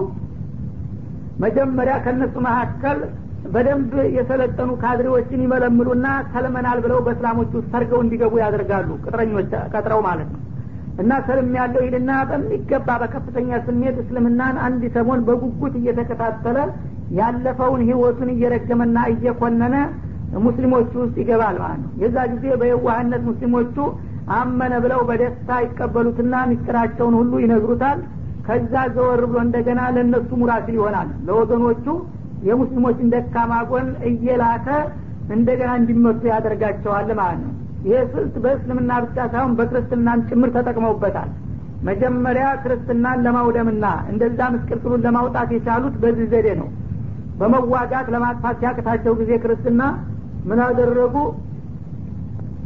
መጀመሪያ ከነሱ መካከል በደንብ የሰለጠኑ ካድሬዎችን ይመለምሉና ሰልመናል ብለው በእስላሞች ውስጥ ሰርገው እንዲገቡ ያደርጋሉ። ቅጥረኞች ቀጥረው ማለት ነው። እና ሰልም ያለው ይልና በሚገባ በከፍተኛ ስሜት እስልምናን አንድ ሰሞን በጉጉት እየተከታተለ ያለፈውን ህይወቱን እየረገመና እየኮነነ ሙስሊሞቹ ውስጥ ይገባል ማለት ነው። የዛ ጊዜ በየዋህነት ሙስሊሞቹ አመነ ብለው በደስታ ይቀበሉትና ምስጢራቸውን ሁሉ ይነግሩታል። ከዛ ዘወር ብሎ እንደገና ለእነሱ ሙራሲል ይሆናል። ለወገኖቹ የሙስሊሞችን ደካማ ጎን እየላከ እንደገና እንዲመቱ ያደርጋቸዋል ማለት ነው። ይሄ ስልት በእስልምና ብቻ ሳይሆን በክርስትናም ጭምር ተጠቅመውበታል። መጀመሪያ ክርስትናን ለማውደምና እንደዛ ምስቅልቅሉን ለማውጣት የቻሉት በዚህ ዘዴ ነው። በመዋጋት ለማጥፋት ሲያቅታቸው ጊዜ ክርስትና ምን አደረጉ?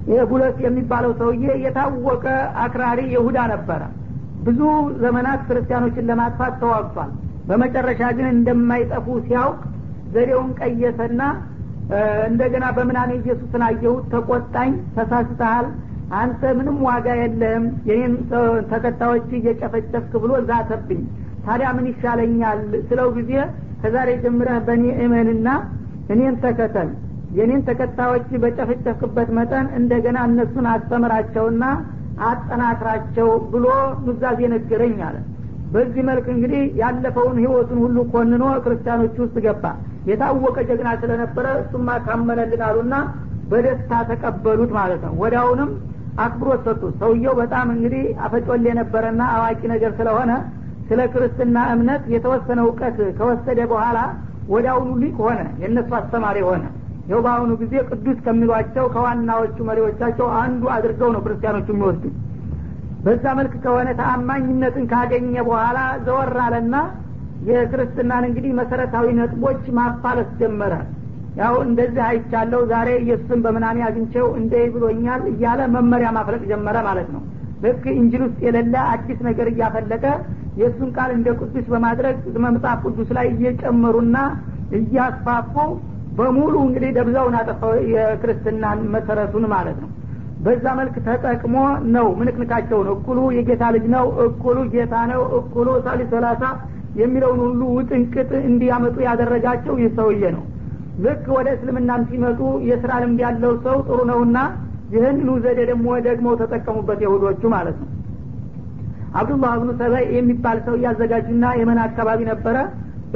ይህ ቡለት የሚባለው ሰውዬ የታወቀ አክራሪ ይሁዳ ነበረ። ብዙ ዘመናት ክርስቲያኖችን ለማጥፋት ተዋግቷል በመጨረሻ ግን እንደማይጠፉ ሲያውቅ ዘዴውን ቀየሰና እንደገና በምናኔ ኢየሱስን አየሁት ተቆጣኝ ተሳስተሃል አንተ ምንም ዋጋ የለህም የኔን ተከታዮች እየጨፈጨፍክ ብሎ ዛተብኝ። ታዲያ ምን ይሻለኛል ስለው ጊዜ ከዛሬ ጀምረህ በእኔ እመንና እኔን ተከተል። የኔን ተከታዮች በጨፈጨፍክበት መጠን እንደገና እነሱን አስተምራቸውና አጠናክራቸው ብሎ ኑዛዜ ነገረኝ አለ በዚህ መልክ እንግዲህ ያለፈውን ህይወቱን ሁሉ ኮንኖ ክርስቲያኖች ውስጥ ገባ። የታወቀ ጀግና ስለነበረ እሱማ ካመነልን አሉና በደስታ ተቀበሉት ማለት ነው። ወዲያውንም አክብሮት ሰጡት። ሰውየው በጣም እንግዲህ አፈጮል የነበረና አዋቂ ነገር ስለሆነ ስለ ክርስትና እምነት የተወሰነ እውቀት ከወሰደ በኋላ ወዲያውኑ ሊቅ ሆነ። የእነሱ አስተማሪ ሆነ። ይኸው በአሁኑ ጊዜ ቅዱስ ከሚሏቸው ከዋናዎቹ መሪዎቻቸው አንዱ አድርገው ነው ክርስቲያኖቹ የሚወስዱት በዛ መልክ ከሆነ ተአማኝነትን ካገኘ በኋላ ዘወር አለና የክርስትናን እንግዲህ መሰረታዊ ነጥቦች ማፋለስ ጀመረ። ያው እንደዚህ አይቻለው ዛሬ ኢየሱስን በምናኔ አግኝቸው እንደ ብሎኛል እያለ መመሪያ ማፍለቅ ጀመረ ማለት ነው። ልክ እንጅል ውስጥ የሌለ አዲስ ነገር እያፈለቀ የእሱን ቃል እንደ ቅዱስ በማድረግ መጽሐፍ ቅዱስ ላይ እየጨመሩና እያስፋፉ በሙሉ እንግዲህ ደብዛውን አጠፋው የክርስትናን መሰረቱን ማለት ነው በዛ መልክ ተጠቅሞ ነው ምንክንካቸውን እኩሉ የጌታ ልጅ ነው እኩሉ ጌታ ነው እኩሉ ሳሊ ሰላሳ የሚለውን ሁሉ ውጥንቅጥ እንዲያመጡ ያደረጋቸው ይህ ሰውዬ ነው። ልክ ወደ እስልምናም ሲመጡ የስራ ልምድ ያለው ሰው ጥሩ ነውና ይህንኑ ዘዴ ደግሞ ደግሞ ተጠቀሙበት የሁዶቹ ማለት ነው። አብዱላህ ብኑ ሰበይ የሚባል ሰው እያዘጋጁና የመን አካባቢ ነበረ።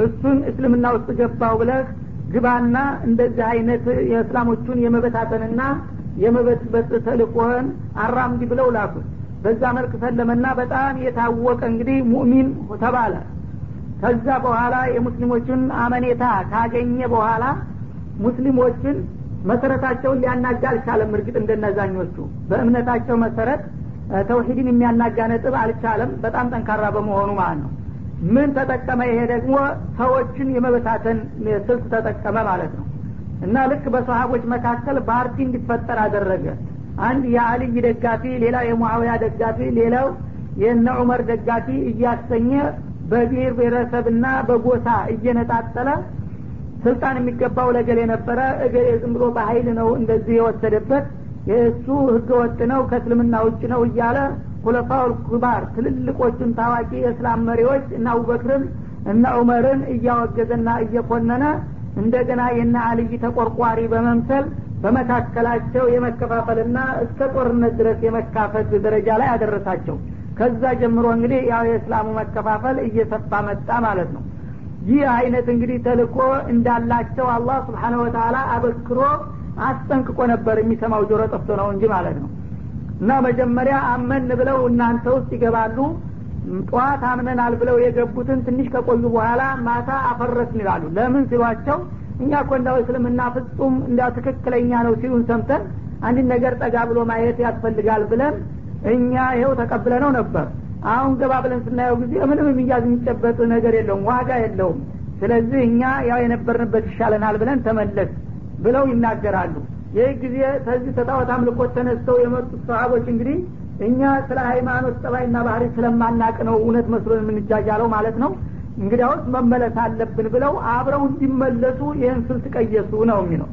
እሱን እስልምና ውስጥ ገባው ብለህ ግባና እንደዚህ አይነት የእስላሞቹን የመበታተንና የመበጥበጥ ተልቆህን አራምዲ ብለው ላኩት በዛ መልክ ሰለመና በጣም የታወቀ እንግዲህ ሙእሚን ተባለ። ከዛ በኋላ የሙስሊሞችን አመኔታ ካገኘ በኋላ ሙስሊሞችን መሰረታቸውን ሊያናጋ አልቻለም። እርግጥ እንደነዛኞቹ በእምነታቸው መሰረት ተውሂድን የሚያናጋ ነጥብ አልቻለም። በጣም ጠንካራ በመሆኑ ማለት ነው። ምን ተጠቀመ? ይሄ ደግሞ ሰዎችን የመበታተን ስልት ተጠቀመ ማለት ነው እና ልክ በሰሀቦች መካከል ፓርቲ እንዲፈጠር አደረገ። አንድ የአልይ ደጋፊ ሌላው የሙአዊያ ደጋፊ ሌላው የነ ዑመር ደጋፊ እያሰኘ በብሔር ብሔረሰብና በጎሳ እየነጣጠለ ስልጣን የሚገባው ለገሌ ነበረ። እገሌ ዝም ብሎ በሀይል ነው እንደዚህ የወሰደበት የእሱ ህገ ወጥ ነው ከእስልምና ውጭ ነው እያለ ሁለፋውል ኩባር ትልልቆቹን ታዋቂ የእስላም መሪዎች እና አቡበክርን እና ዑመርን እያወገዘና እየኮነነ እንደገና የነ አልይ ተቆርቋሪ በመምሰል በመካከላቸው የመከፋፈልና እስከ ጦርነት ድረስ የመካፈት ደረጃ ላይ አደረሳቸው። ከዛ ጀምሮ እንግዲህ ያው የእስላሙ መከፋፈል እየሰፋ መጣ ማለት ነው። ይህ አይነት እንግዲህ ተልኮ እንዳላቸው አላህ ስብሓነሁ ወተላ አበክሮ አስጠንቅቆ ነበር የሚሰማው ጆሮ ጠፍቶ ነው እንጂ ማለት ነው። እና መጀመሪያ አመን ብለው እናንተ ውስጥ ይገባሉ ጠዋት አምነናል ብለው የገቡትን ትንሽ ከቆዩ በኋላ ማታ አፈረስን ይላሉ። ለምን ሲሏቸው እኛ እኮ እንዳው እስልምና ፍጹም እንዲያው ትክክለኛ ነው ሲሉን ሰምተን አንድን ነገር ጠጋ ብሎ ማየት ያስፈልጋል ብለን እኛ ይኸው ተቀብለ ነው ነበር። አሁን ገባ ብለን ስናየው ጊዜ ምንም የሚያዝ የሚጨበጥ ነገር የለውም ዋጋ የለውም። ስለዚህ እኛ ያው የነበርንበት ይሻለናል ብለን ተመለስ ብለው ይናገራሉ። ይህ ጊዜ ከዚህ ተጣዖት አምልኮት ተነስተው የመጡት ሰሀቦች እንግዲህ እኛ ስለ ሃይማኖት ጠባይና ባህሪ ስለማናቅ ነው እውነት መስሎን የምንጃጃለው ማለት ነው። እንግዲያውስ መመለስ አለብን ብለው አብረው እንዲመለሱ ይህን ስልት ቀየሱ ነው የሚለው።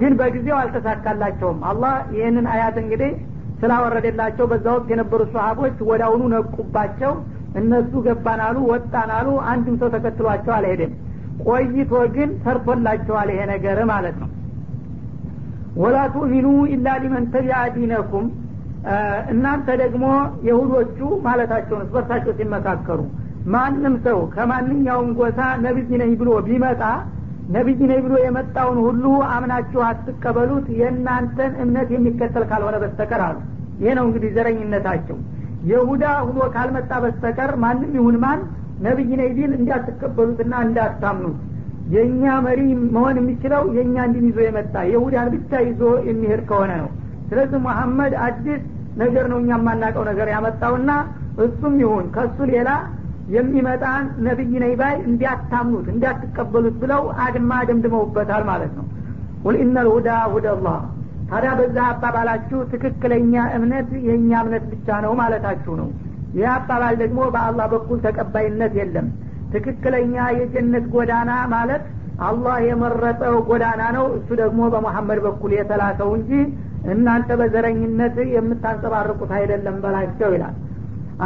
ግን በጊዜው አልተሳካላቸውም። አላህ ይህንን አያት እንግዲህ ስላወረደላቸው በዛ ወቅት የነበሩ ሰሀቦች አሁኑ ነቁባቸው። እነሱ ገባናሉ ወጣናሉ አንድም ሰው ተከትሏቸው አልሄደም። ቆይቶ ግን ሰርቶላቸዋል ይሄ ነገር ማለት ነው። ወላ ቱእሚኑ ኢላ ሊመን ተቢዐ ዲነኩም እናንተ ደግሞ የሁዶቹ ማለታቸውን እስበርሳቸው ሲመካከሩ ማንም ሰው ከማንኛውም ጎሳ ነቢይ ነኝ ብሎ ቢመጣ ነቢይ ነኝ ብሎ የመጣውን ሁሉ አምናችሁ አትቀበሉት የእናንተን እምነት የሚከተል ካልሆነ በስተቀር አሉ። ይሄ ነው እንግዲህ ዘረኝነታቸው። የሁዳ ሁኖ ካልመጣ በስተቀር ማንም ይሁን ማን ነቢይ ነኝ ቢል እንዳትቀበሉትና እንዳታምኑት። የእኛ መሪ መሆን የሚችለው የእኛ እንዲን ይዞ የመጣ የሁዳን ብቻ ይዞ የሚሄድ ከሆነ ነው። ስለዚህ ሙሐመድ አዲስ ነገር ነው እኛ የማናቀው ነገር ያመጣውና እሱም ይሁን ከሱ ሌላ የሚመጣን ነቢይ ነኝ ባይ እንዲያታምኑት እንዲያትቀበሉት ብለው አድማ ደምድመውበታል ማለት ነው። ቁል ኢነ ልሁዳ ሁደ አላህ። ታዲያ በዛ አባባላችሁ ትክክለኛ እምነት የእኛ እምነት ብቻ ነው ማለታችሁ ነው። ይህ አባባል ደግሞ በአላህ በኩል ተቀባይነት የለም። ትክክለኛ የጀነት ጎዳና ማለት አላህ የመረጠው ጎዳና ነው። እሱ ደግሞ በመሐመድ በኩል የተላከው እንጂ እናንተ በዘረኝነት የምታንጸባርቁት አይደለም በላቸው ይላል።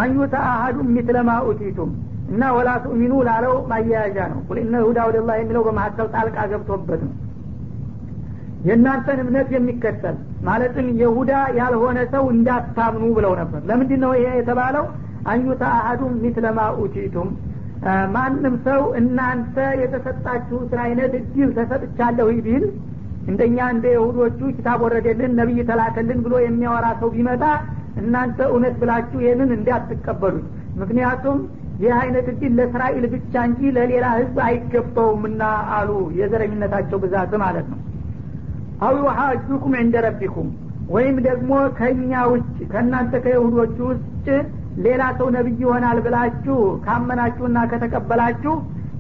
አንዩተ አሀዱ ሚትለማ ኡቲቱም እና ወላ ቱእሚኑ ላለው ማያያዣ ነው። ቁል እነ ሁዳ ወደላ የሚለው በመካከል ጣልቃ ገብቶበት ነው። የእናንተን እምነት የሚከተል ማለትም የሁዳ ያልሆነ ሰው እንዳታምኑ ብለው ነበር። ለምንድ ነው ይሄ የተባለው? አንዩተ አሀዱ ሚትለማ ኡቲቱም ማንም ሰው እናንተ የተሰጣችሁትን አይነት እድል ተሰጥቻለሁ ቢል እንደኛ እንደ የሁዶቹ ኪታብ ወረደልን ነቢይ ተላከልን ብሎ የሚያወራ ሰው ቢመጣ እናንተ እውነት ብላችሁ ይህንን እንዳትቀበሉት። ምክንያቱም ይህ አይነት እድል ለእስራኤል ብቻ እንጂ ለሌላ ህዝብ አይገባውምና አሉ የዘረኝነታቸው ብዛት ማለት ነው። አው ዩሓጁኩም ዕንደ ረቢኩም ወይም ደግሞ ከእኛ ውጭ ከእናንተ ከይሁዶቹ ውጭ ሌላ ሰው ነቢይ ይሆናል ብላችሁ ካመናችሁና ከተቀበላችሁ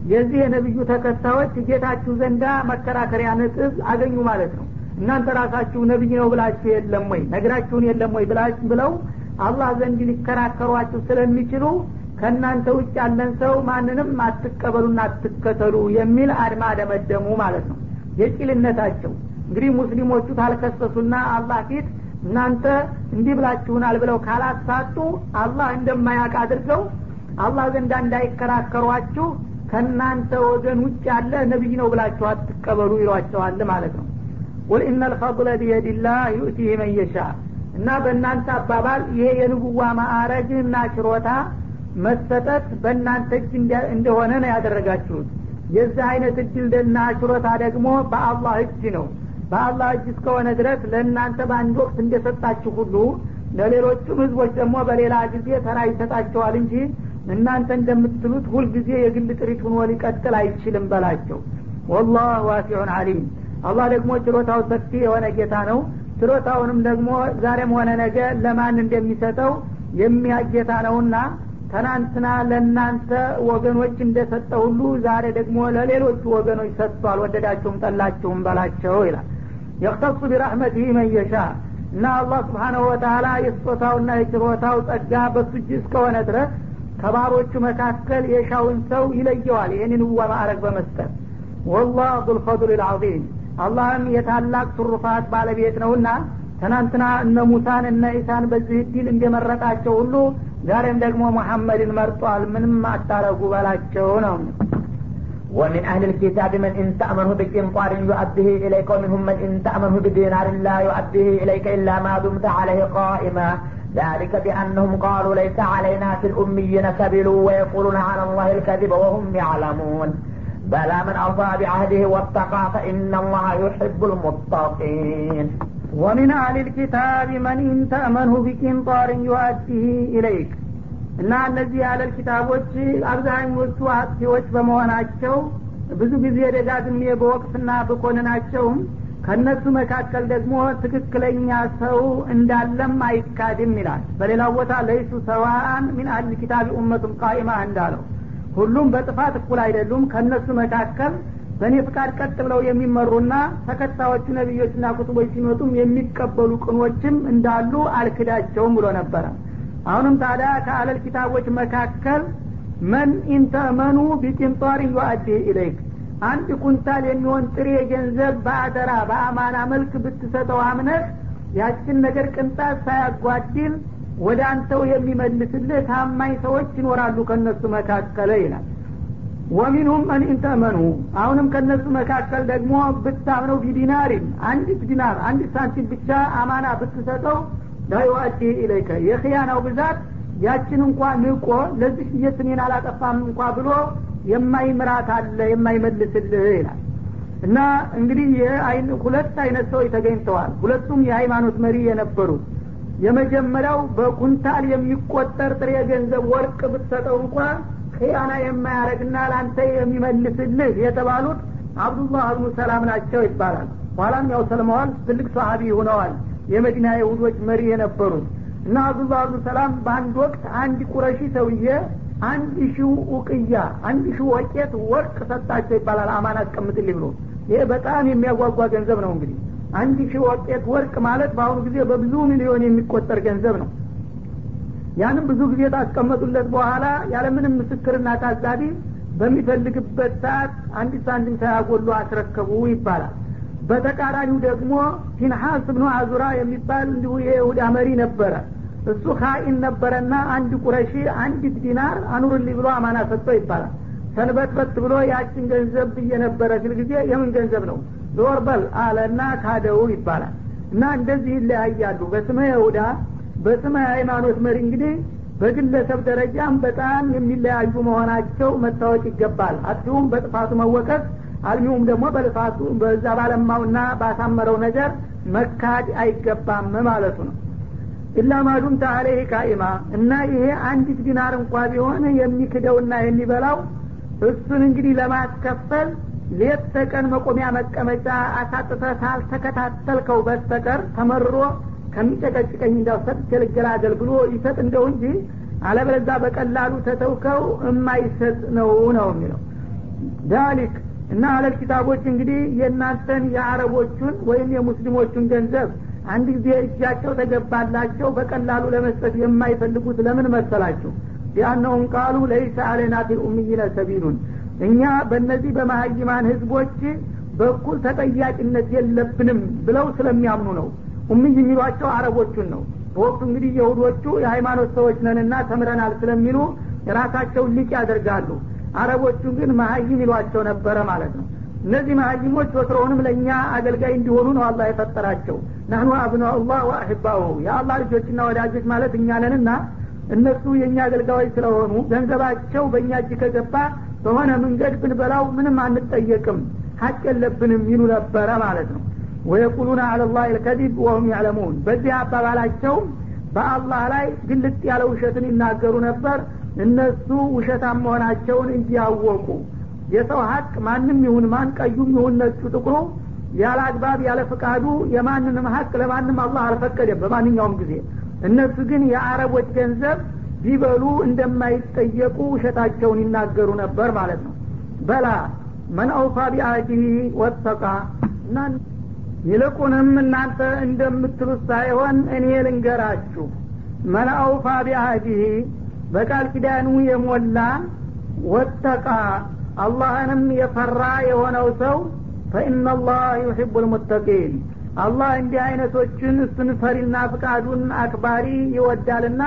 የዚህ የነቢዩ ተከታዮች ጌታችሁ ዘንዳ መከራከሪያ ነጥብ አገኙ ማለት ነው። እናንተ ራሳችሁ ነቢይ ነው ብላችሁ የለም ወይ? ነግራችሁን የለም ወይ ብለው አላህ ዘንድ ሊከራከሯችሁ ስለሚችሉ ከእናንተ ውጭ ያለን ሰው ማንንም አትቀበሉና አትከተሉ የሚል አድማ ደመደሙ ማለት ነው። የቂልነታቸው እንግዲህ ሙስሊሞቹ ታልከሰሱና አላህ ፊት እናንተ እንዲህ ብላችሁናል ብለው ካላሳጡ አላህ እንደማያውቅ አድርገው አላህ ዘንዳ እንዳይከራከሯችሁ ከእናንተ ወገን ውጭ ያለ ነቢይ ነው ብላችሁ አትቀበሉ ይሏቸዋል ማለት ነው። ቁል ኢነ ልፈضለ ቢየድላህ ዩእቲህ መን እና በእናንተ አባባል ይሄ የንቡዋ ማዕረግ እና ችሮታ መሰጠት በእናንተ እጅ እንደሆነ ነው ያደረጋችሁት። የዚህ አይነት እድልና ችሮታ ደግሞ በአላህ እጅ ነው። በአላህ እጅ እስከሆነ ድረስ ለእናንተ በአንድ ወቅት እንደሰጣችሁ ሁሉ ለሌሎቹም ህዝቦች ደግሞ በሌላ ጊዜ ተራ ይሰጣቸዋል እንጂ እናንተ እንደምትሉት ሁልጊዜ የግል ጥሪት ሁኖ ሊቀጥል አይችልም በላቸው። ወላህ ዋሲዑን አሊም አላህ ደግሞ ችሎታው ሰፊ የሆነ ጌታ ነው። ችሎታውንም ደግሞ ዛሬም ሆነ ነገ ለማን እንደሚሰጠው የሚያጌታ ነውና ትናንትና ለእናንተ ወገኖች እንደሰጠ ሁሉ ዛሬ ደግሞ ለሌሎቹ ወገኖች ሰጥቷል። ወደዳችሁም ጠላችሁም በላቸው ይላል። የክተሱ ቢራህመቲህ መየሻ እና አላህ ስብሓናሁ ወተላ የስጦታውና የችሮታው ጸጋ በሱ እጅ እስከሆነ ድረስ ከባሮቹ መካከል የሻውን ሰው ይለየዋል። ይህንን ውዋ ማዕረግ በመስጠት ወላህ ዙልፈضል ልዓظም አላህም የታላቅ ትሩፋት ባለቤት ነውና ትናንትና እነ ሙሳን እነ ዒሳን በዚህ እድል እንደመረጣቸው ሁሉ ዛሬም ደግሞ መሐመድን መርጧል። ምንም አታረጉ በላቸው ነው።
ومن أهل الكتاب من إن تأمنه بقنطار يؤديه إليك ومنهم من إن تأمنه بدينار لا يؤديه إليك إلا ما دمت عليه قائما ذلك بأنهم قالوا ليس علينا في الأميين سبيل ويقولون على الله الكذب وهم يعلمون بلى من أوفى بعهده واتقى فإن الله يحب المتقين
ومن أهل الكتاب من إن تأمنه بقنطار يؤديه إليك እና እነዚህ ያለል ኪታቦች አብዛኞቹ አጥፊዎች በመሆናቸው ብዙ ጊዜ ደጋግሜ በወቅትና በኮንናቸውም ከእነሱ መካከል ደግሞ ትክክለኛ ሰው እንዳለም አይካድም ይላል። በሌላው ቦታ ለይሱ ሰዋአን ሚን አህል ኪታቢ ኡመቱን ቃኢማ እንዳለው ሁሉም በጥፋት እኩል አይደሉም። ከእነሱ መካከል በእኔ ፍቃድ ቀጥ ብለው የሚመሩና ተከታዮቹ ነቢዮችና ኩቱቦች ሲመጡም የሚቀበሉ ቅኖችም እንዳሉ አልክዳቸውም ብሎ ነበረ። አሁንም ታዲያ ከአህለል ኪታቦች መካከል من إن تأمنه بقنطار يؤده إليك አንድ ኩንታል የሚሆን ጥሬ ገንዘብ በአደራ በአማና መልክ ብትሰጠው አምነህ ያችን ነገር ቅንጣት ሳያጓድል ወደ አንተው የሚመልስልህ ታማኝ ሰዎች ይኖራሉ ከነሱ መካከል ይላል። ومنهم من إن تأمنه። አሁንም ከነሱ መካከል ደግሞ ብታምነው ቢዲናሪን አንዲት ዲናር አንዲት ሳንቲም ብቻ አማና ብትሰጠው ላዩአዲ ኢለይከ። የክያናው ብዛት ያችን እንኳ ንቆ ለዚህ እየስሜን አላጠፋም እንኳ ብሎ የማይምራት አለ የማይመልስልህ ይላል። እና እንግዲህ ሁለት አይነት ሰዎች ተገኝተዋል። ሁለቱም የሃይማኖት መሪ የነበሩት የመጀመሪያው በኩንታል የሚቆጠር ጥሬ ገንዘብ ወርቅ ብትሰጠው እንኳ ክያና የማያረግና ለአንተ የሚመልስልህ የተባሉት አብዱላህ አብኑ ሰላም ናቸው ይባላል። ኋላም ያው ሰልመዋል ትልቅ ሰሀቢ ሆነዋል። የመዲና የሁዶች መሪ የነበሩት እና አብዱላህ አብኑ ሰላም በአንድ ወቅት አንድ ቁረሺ ሰውዬ አንድ ሺው ኡቅያ አንድ ሺው ወቄት ወርቅ ሰጣቸው ይባላል። አማን አስቀምጥልኝ ብሎ ይሄ በጣም የሚያጓጓ ገንዘብ ነው እንግዲህ። አንድ ሺህ ወቄት ወርቅ ማለት በአሁኑ ጊዜ በብዙ ሚሊዮን የሚቆጠር ገንዘብ ነው። ያንም ብዙ ጊዜ ታስቀመጡለት በኋላ ያለምንም ምስክርና ታዛቢ በሚፈልግበት ሰዓት አንድ ሳንቲም ሳያጎሉ አስረከቡ ይባላል። በተቃራኒው ደግሞ ፊንሐስ ብኑ አዙራ የሚባል እንዲሁ የይሁዳ መሪ ነበረ እሱ ካኢን ነበረና አንድ ቁረሺ አንዲት ዲናር አኑርልኝ ብሎ አማና ሰጥቶ ይባላል። ሰንበትበት ብሎ ያችን ገንዘብ ብዬ ነበረ ሲል ጊዜ የምን ገንዘብ ነው? ዞር አለና ካደው ይባላል። እና እንደዚህ ይለያያሉ። በስመ ይሁዳ በስመ ሃይማኖት መሪ እንግዲህ በግለሰብ ደረጃም በጣም የሚለያዩ መሆናቸው መታወቅ ይገባል። አጥፊውም በጥፋቱ መወቀስ አልሚውም ደግሞ በልፋቱ በዛ ባለማውና ባሳመረው ነገር መካድ አይገባም ማለቱ ነው ኢላ ማዱምተ አለይህ ቃኢማ እና ይሄ አንዲት ዲናር እንኳ ቢሆን የሚክደውና የሚበላው እሱን እንግዲህ ለማስከፈል ሌት ተቀን መቆሚያ መቀመጫ አሳጥተ ሳልተከታተልከው በስተቀር ተመርሮ ከሚጨቀጭቀኝ እንዳው ሰጥቼ ልገላገል ብሎ ይሰጥ እንደው እንጂ አለበለዛ በቀላሉ ተተውከው የማይሰጥ ነው ነው የሚለው። ዳሊክ እና አለል ኪታቦች እንግዲህ የእናንተን የአረቦቹን ወይም የሙስሊሞቹን ገንዘብ አንድ ጊዜ እጃቸው ተገባላቸው በቀላሉ ለመስጠት የማይፈልጉት ለምን መሰላችሁ? ቢአነሁም ቃሉ ለይሰ አለና ፊል ኡምይነ ሰቢሉን። እኛ በእነዚህ በመሀይማን ህዝቦች በኩል ተጠያቂነት የለብንም ብለው ስለሚያምኑ ነው። ኡምይ የሚሏቸው አረቦቹን ነው። በወቅቱ እንግዲህ የሁዶቹ የሃይማኖት ሰዎች ነንና ተምረናል ስለሚሉ የራሳቸውን ሊቅ ያደርጋሉ። አረቦቹ ግን መሀይም ይሏቸው ነበረ ማለት ነው እነዚህ መሀይሞች ወትሮውንም ለእኛ አገልጋይ እንዲሆኑ ነው አላህ የፈጠራቸው። ናህኑ አብናኡላህ ወአሕባሁ የአላህ ልጆችና ወዳጆች ማለት እኛ ነንና እነሱ የእኛ አገልጋዮች ስለሆኑ ገንዘባቸው በእኛ እጅ ከገባ በሆነ መንገድ ብንበላው ምንም አንጠየቅም ሀቅ የለብንም ይሉ ነበረ ማለት ነው። ወየቁሉና አለላህ ልከዚብ ወሁም ያዕለሙን። በዚህ አባባላቸው በአላህ ላይ ግልጥ ያለ ውሸትን ይናገሩ ነበር። እነሱ ውሸታም መሆናቸውን እንዲያወቁ የሰው ሀቅ ማንም ይሁን ማን ቀዩም ይሁን ነጩ ጥቁሩ ያለ አግባብ ያለ ፍቃዱ የማንንም ሀቅ ለማንም አላህ አልፈቀደም በማንኛውም ጊዜ። እነሱ ግን የአረቦች ገንዘብ ቢበሉ እንደማይጠየቁ ውሸታቸውን ይናገሩ ነበር ማለት ነው። በላ መን አውፋ ቢአህዲህ ወተቃ እና ይልቁንም እናንተ እንደምትሉት ሳይሆን እኔ ልንገራችሁ። መን አውፋ ቢአህዲህ በቃል ኪዳኑ የሞላ ወተቃ አላህንም የፈራ የሆነው ሰው ፈኢናላህ ዩሒቡ ልሙተቂን አላህ እንዲህ አይነቶችን እሱን ፈሪና ፍቃዱን አክባሪ ይወዳልና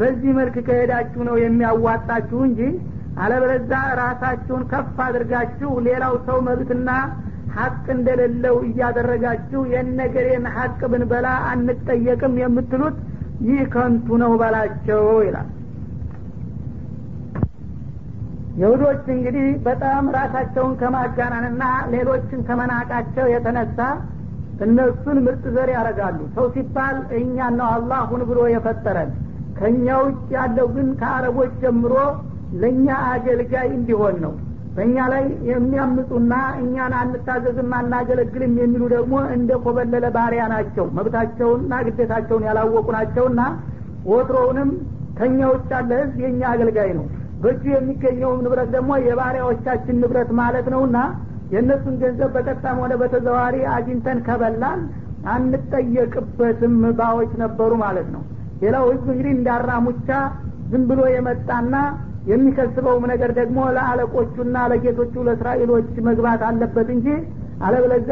በዚህ መልክ ከሄዳችሁ ነው የሚያዋጣችሁ እንጂ አለበለዛ ራሳችሁን ከፍ አድርጋችሁ ሌላው ሰው መብትና ሀቅ እንደሌለው እያደረጋችሁ የነገሬን ሀቅ ብንበላ አንጠየቅም የምትሉት ይህ ከንቱ ነው በላቸው ይላል የሁዶች እንግዲህ በጣም ራሳቸውን ከማጋናንና ሌሎችን ከመናቃቸው የተነሳ እነሱን ምርጥ ዘር ያደርጋሉ። ሰው ሲባል እኛን ነው አላህ ሁን ብሎ የፈጠረን። ከእኛ ውጭ ያለው ግን ከአረቦች ጀምሮ ለእኛ አገልጋይ እንዲሆን ነው። በእኛ ላይ የሚያምፁና እኛን አንታዘዝም አናገለግልም የሚሉ ደግሞ እንደ ኮበለለ ባሪያ ናቸው። መብታቸውንና ግዴታቸውን ያላወቁ ናቸውና ወትሮውንም ከእኛ ውጭ ያለ ህዝብ የእኛ አገልጋይ ነው በእጁ የሚገኘውም ንብረት ደግሞ የባሪያዎቻችን ንብረት ማለት ነውና የእነሱን ገንዘብ በቀጥታም ሆነ በተዘዋሪ አግኝተን ከበላን አንጠየቅበትም ባዎች ነበሩ ማለት ነው። ሌላው ህዝብ እንግዲህ እንዳራሙቻ ዝም ብሎ የመጣና የሚከስበውም ነገር ደግሞ ለአለቆቹና ለጌቶቹ ለእስራኤሎች መግባት አለበት እንጂ አለበለዛ